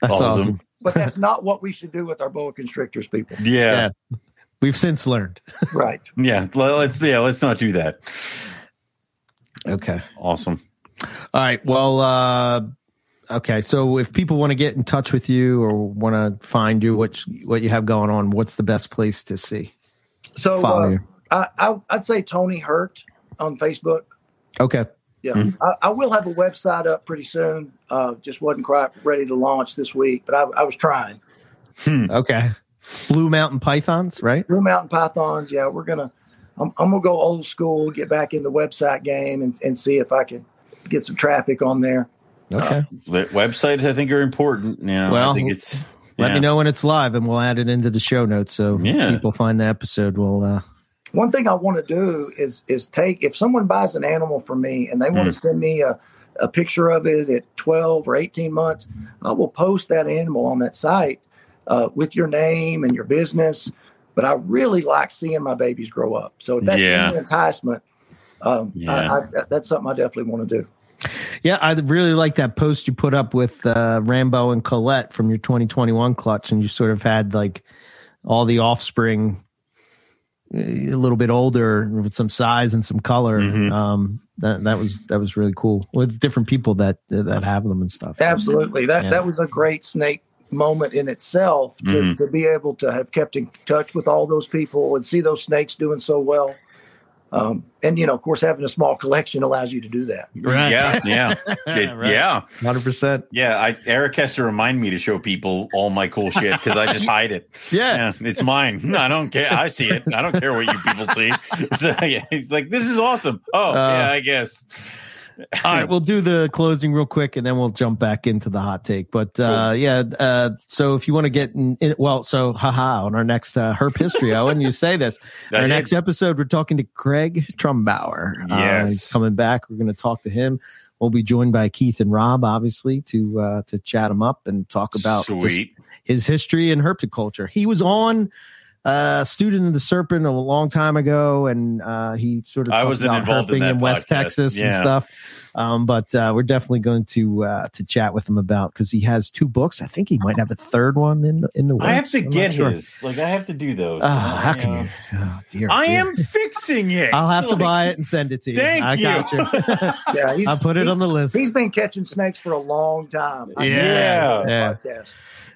That's
Awesome.
awesome.
But that's not what we should do with our boa constrictors, people.
yeah,
We've since learned.
Right.
yeah. Let- Let's yeah. Let's not do that.
Okay.
Awesome.
All right. Well, uh, Okay, so if people want to get in touch with you or want to find you, what what you have going on, what's the best place to see?
So
Follow
uh,
you.
I, I, I'd say Tony Hurt on Facebook.
Okay,
Yeah,
Mm-hmm.
I, I will have a website up pretty soon. Uh, just wasn't quite ready to launch this week, but I, I was trying.
okay. Blue Mountain Pythons, right?
Blue Mountain Pythons. Yeah, we're gonna. I'm, I'm gonna go old school, get back in the website game, and, and see if I can get some traffic on there.
Okay.
The websites, I think, are important. You know,
Well,
I think it's.
Let
yeah.
me know when it's live, and we'll add it into the show notes so
Yeah.
people find the episode. We'll. Uh,
One thing I want to do is is take if someone buys an animal from me and they want to send me a, a picture of it at 12 or 18 months, I will post that animal on that site uh, with your name and your business. But I really like seeing my babies grow up. So if that's
Yeah.
any enticement, um,
Yeah.
I, I, that's something I definitely want to do.
Yeah, I really like that post you put up with uh, Rambo and Colette from your 2021 clutch, and you sort of had like all the offspring uh, a little bit older with some size and some color.
Mhm.
Um, that that was that was really cool with different people that that have them and stuff.
Absolutely. That
Yeah.
that was a great snake moment in itself to,
Mhm.
to be able to have kept in touch with all those people and see those snakes doing so well. Um, and you know, of course, having a small collection allows you to do that.
Right.
Yeah, yeah, It-
Right.
yeah,
hundred percent.
yeah. I Eric has to remind me to show people all my cool shit because I just hide it.
Yeah.
Yeah, it's mine. I don't care. I see it. I don't care what you people see. So yeah, he's like, "This is awesome." Oh,
Uh,
yeah, I guess.
All right, we'll do the closing real quick, and then we'll jump back into the hot take. But uh, yeah, uh, so if you want to get in, in, well, so haha, on our next uh, herp history, Owen, you say this. Our next episode, we're talking to Craig Trumbauer. Uh,
Yes.
he's coming back. We're going to talk to him. We'll be joined by Keith and Rob, obviously, to uh, to chat him up and talk about his history in herpetoculture. He was on uh, Student of the Serpent a long time ago, and uh, he sort of
I
talked
wasn't
about
involved in that
in West
podcast.
Texas and stuff. Um, but uh, we're definitely going to uh, to chat with him about because he has two books. I think he might have a third one in the, in the works.
I have to
I'm
get
sure.
his. Like, I have to do those.
Oh, how
You
can
know.
you? Oh, dear,
I
dear.
am fixing it.
I'll have to buy it and send it to you.
Thank
I
you.
got you.
Yeah, he's,
I'll put it
he-
on the list.
He's been catching snakes for a long time. I
Yeah,
know that
yeah.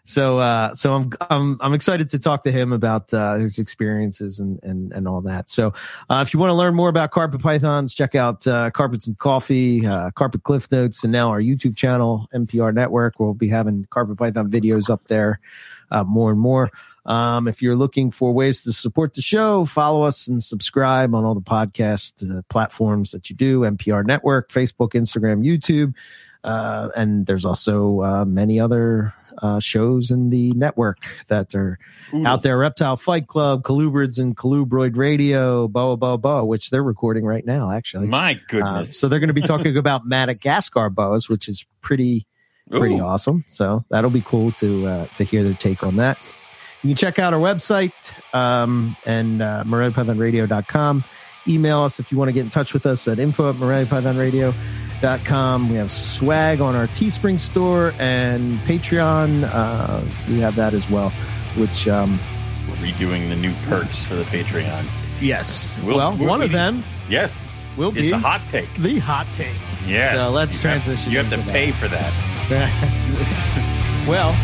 So, uh, so I'm, I'm, I'm excited to talk to him about, uh, his experiences and, and, and all that. So, uh, if you want to learn more about carpet pythons, check out, uh, carpets and coffee, uh, carpet cliff notes, and now our YouTube channel, MPR network. We'll be having carpet python videos up there, uh, more and more. Um, if you're looking for ways to support the show, follow us and subscribe on all the podcast uh, platforms that you do, MPR network, Facebook, Instagram, YouTube. Uh, and there's also, uh, many other, uh, shows in the network that are out there. Reptile Fight Club, Colubrids and Colubroid Radio, Boa Boa Boa, which they're recording right now, actually.
My
Uh,
goodness.
so they're going to be talking about Madagascar boas, which is pretty pretty
Ooh.
awesome. So that'll be cool to uh, to hear their take on that. You can check out our website um, and uh, MoreliaPythonRadio.com. Email us if you want to get in touch with us at info at MoreliaPythonRadio.com. We have swag on our Teespring store and Patreon. Uh, we have that as well, which, um,
We're redoing the new perks for the Patreon.
yes.
We'll-
well, one of them
Yes,
will be
the hot take.
the hot take.
Yes.
So let's
You have-
transition
You have to
that.
pay for that.
well,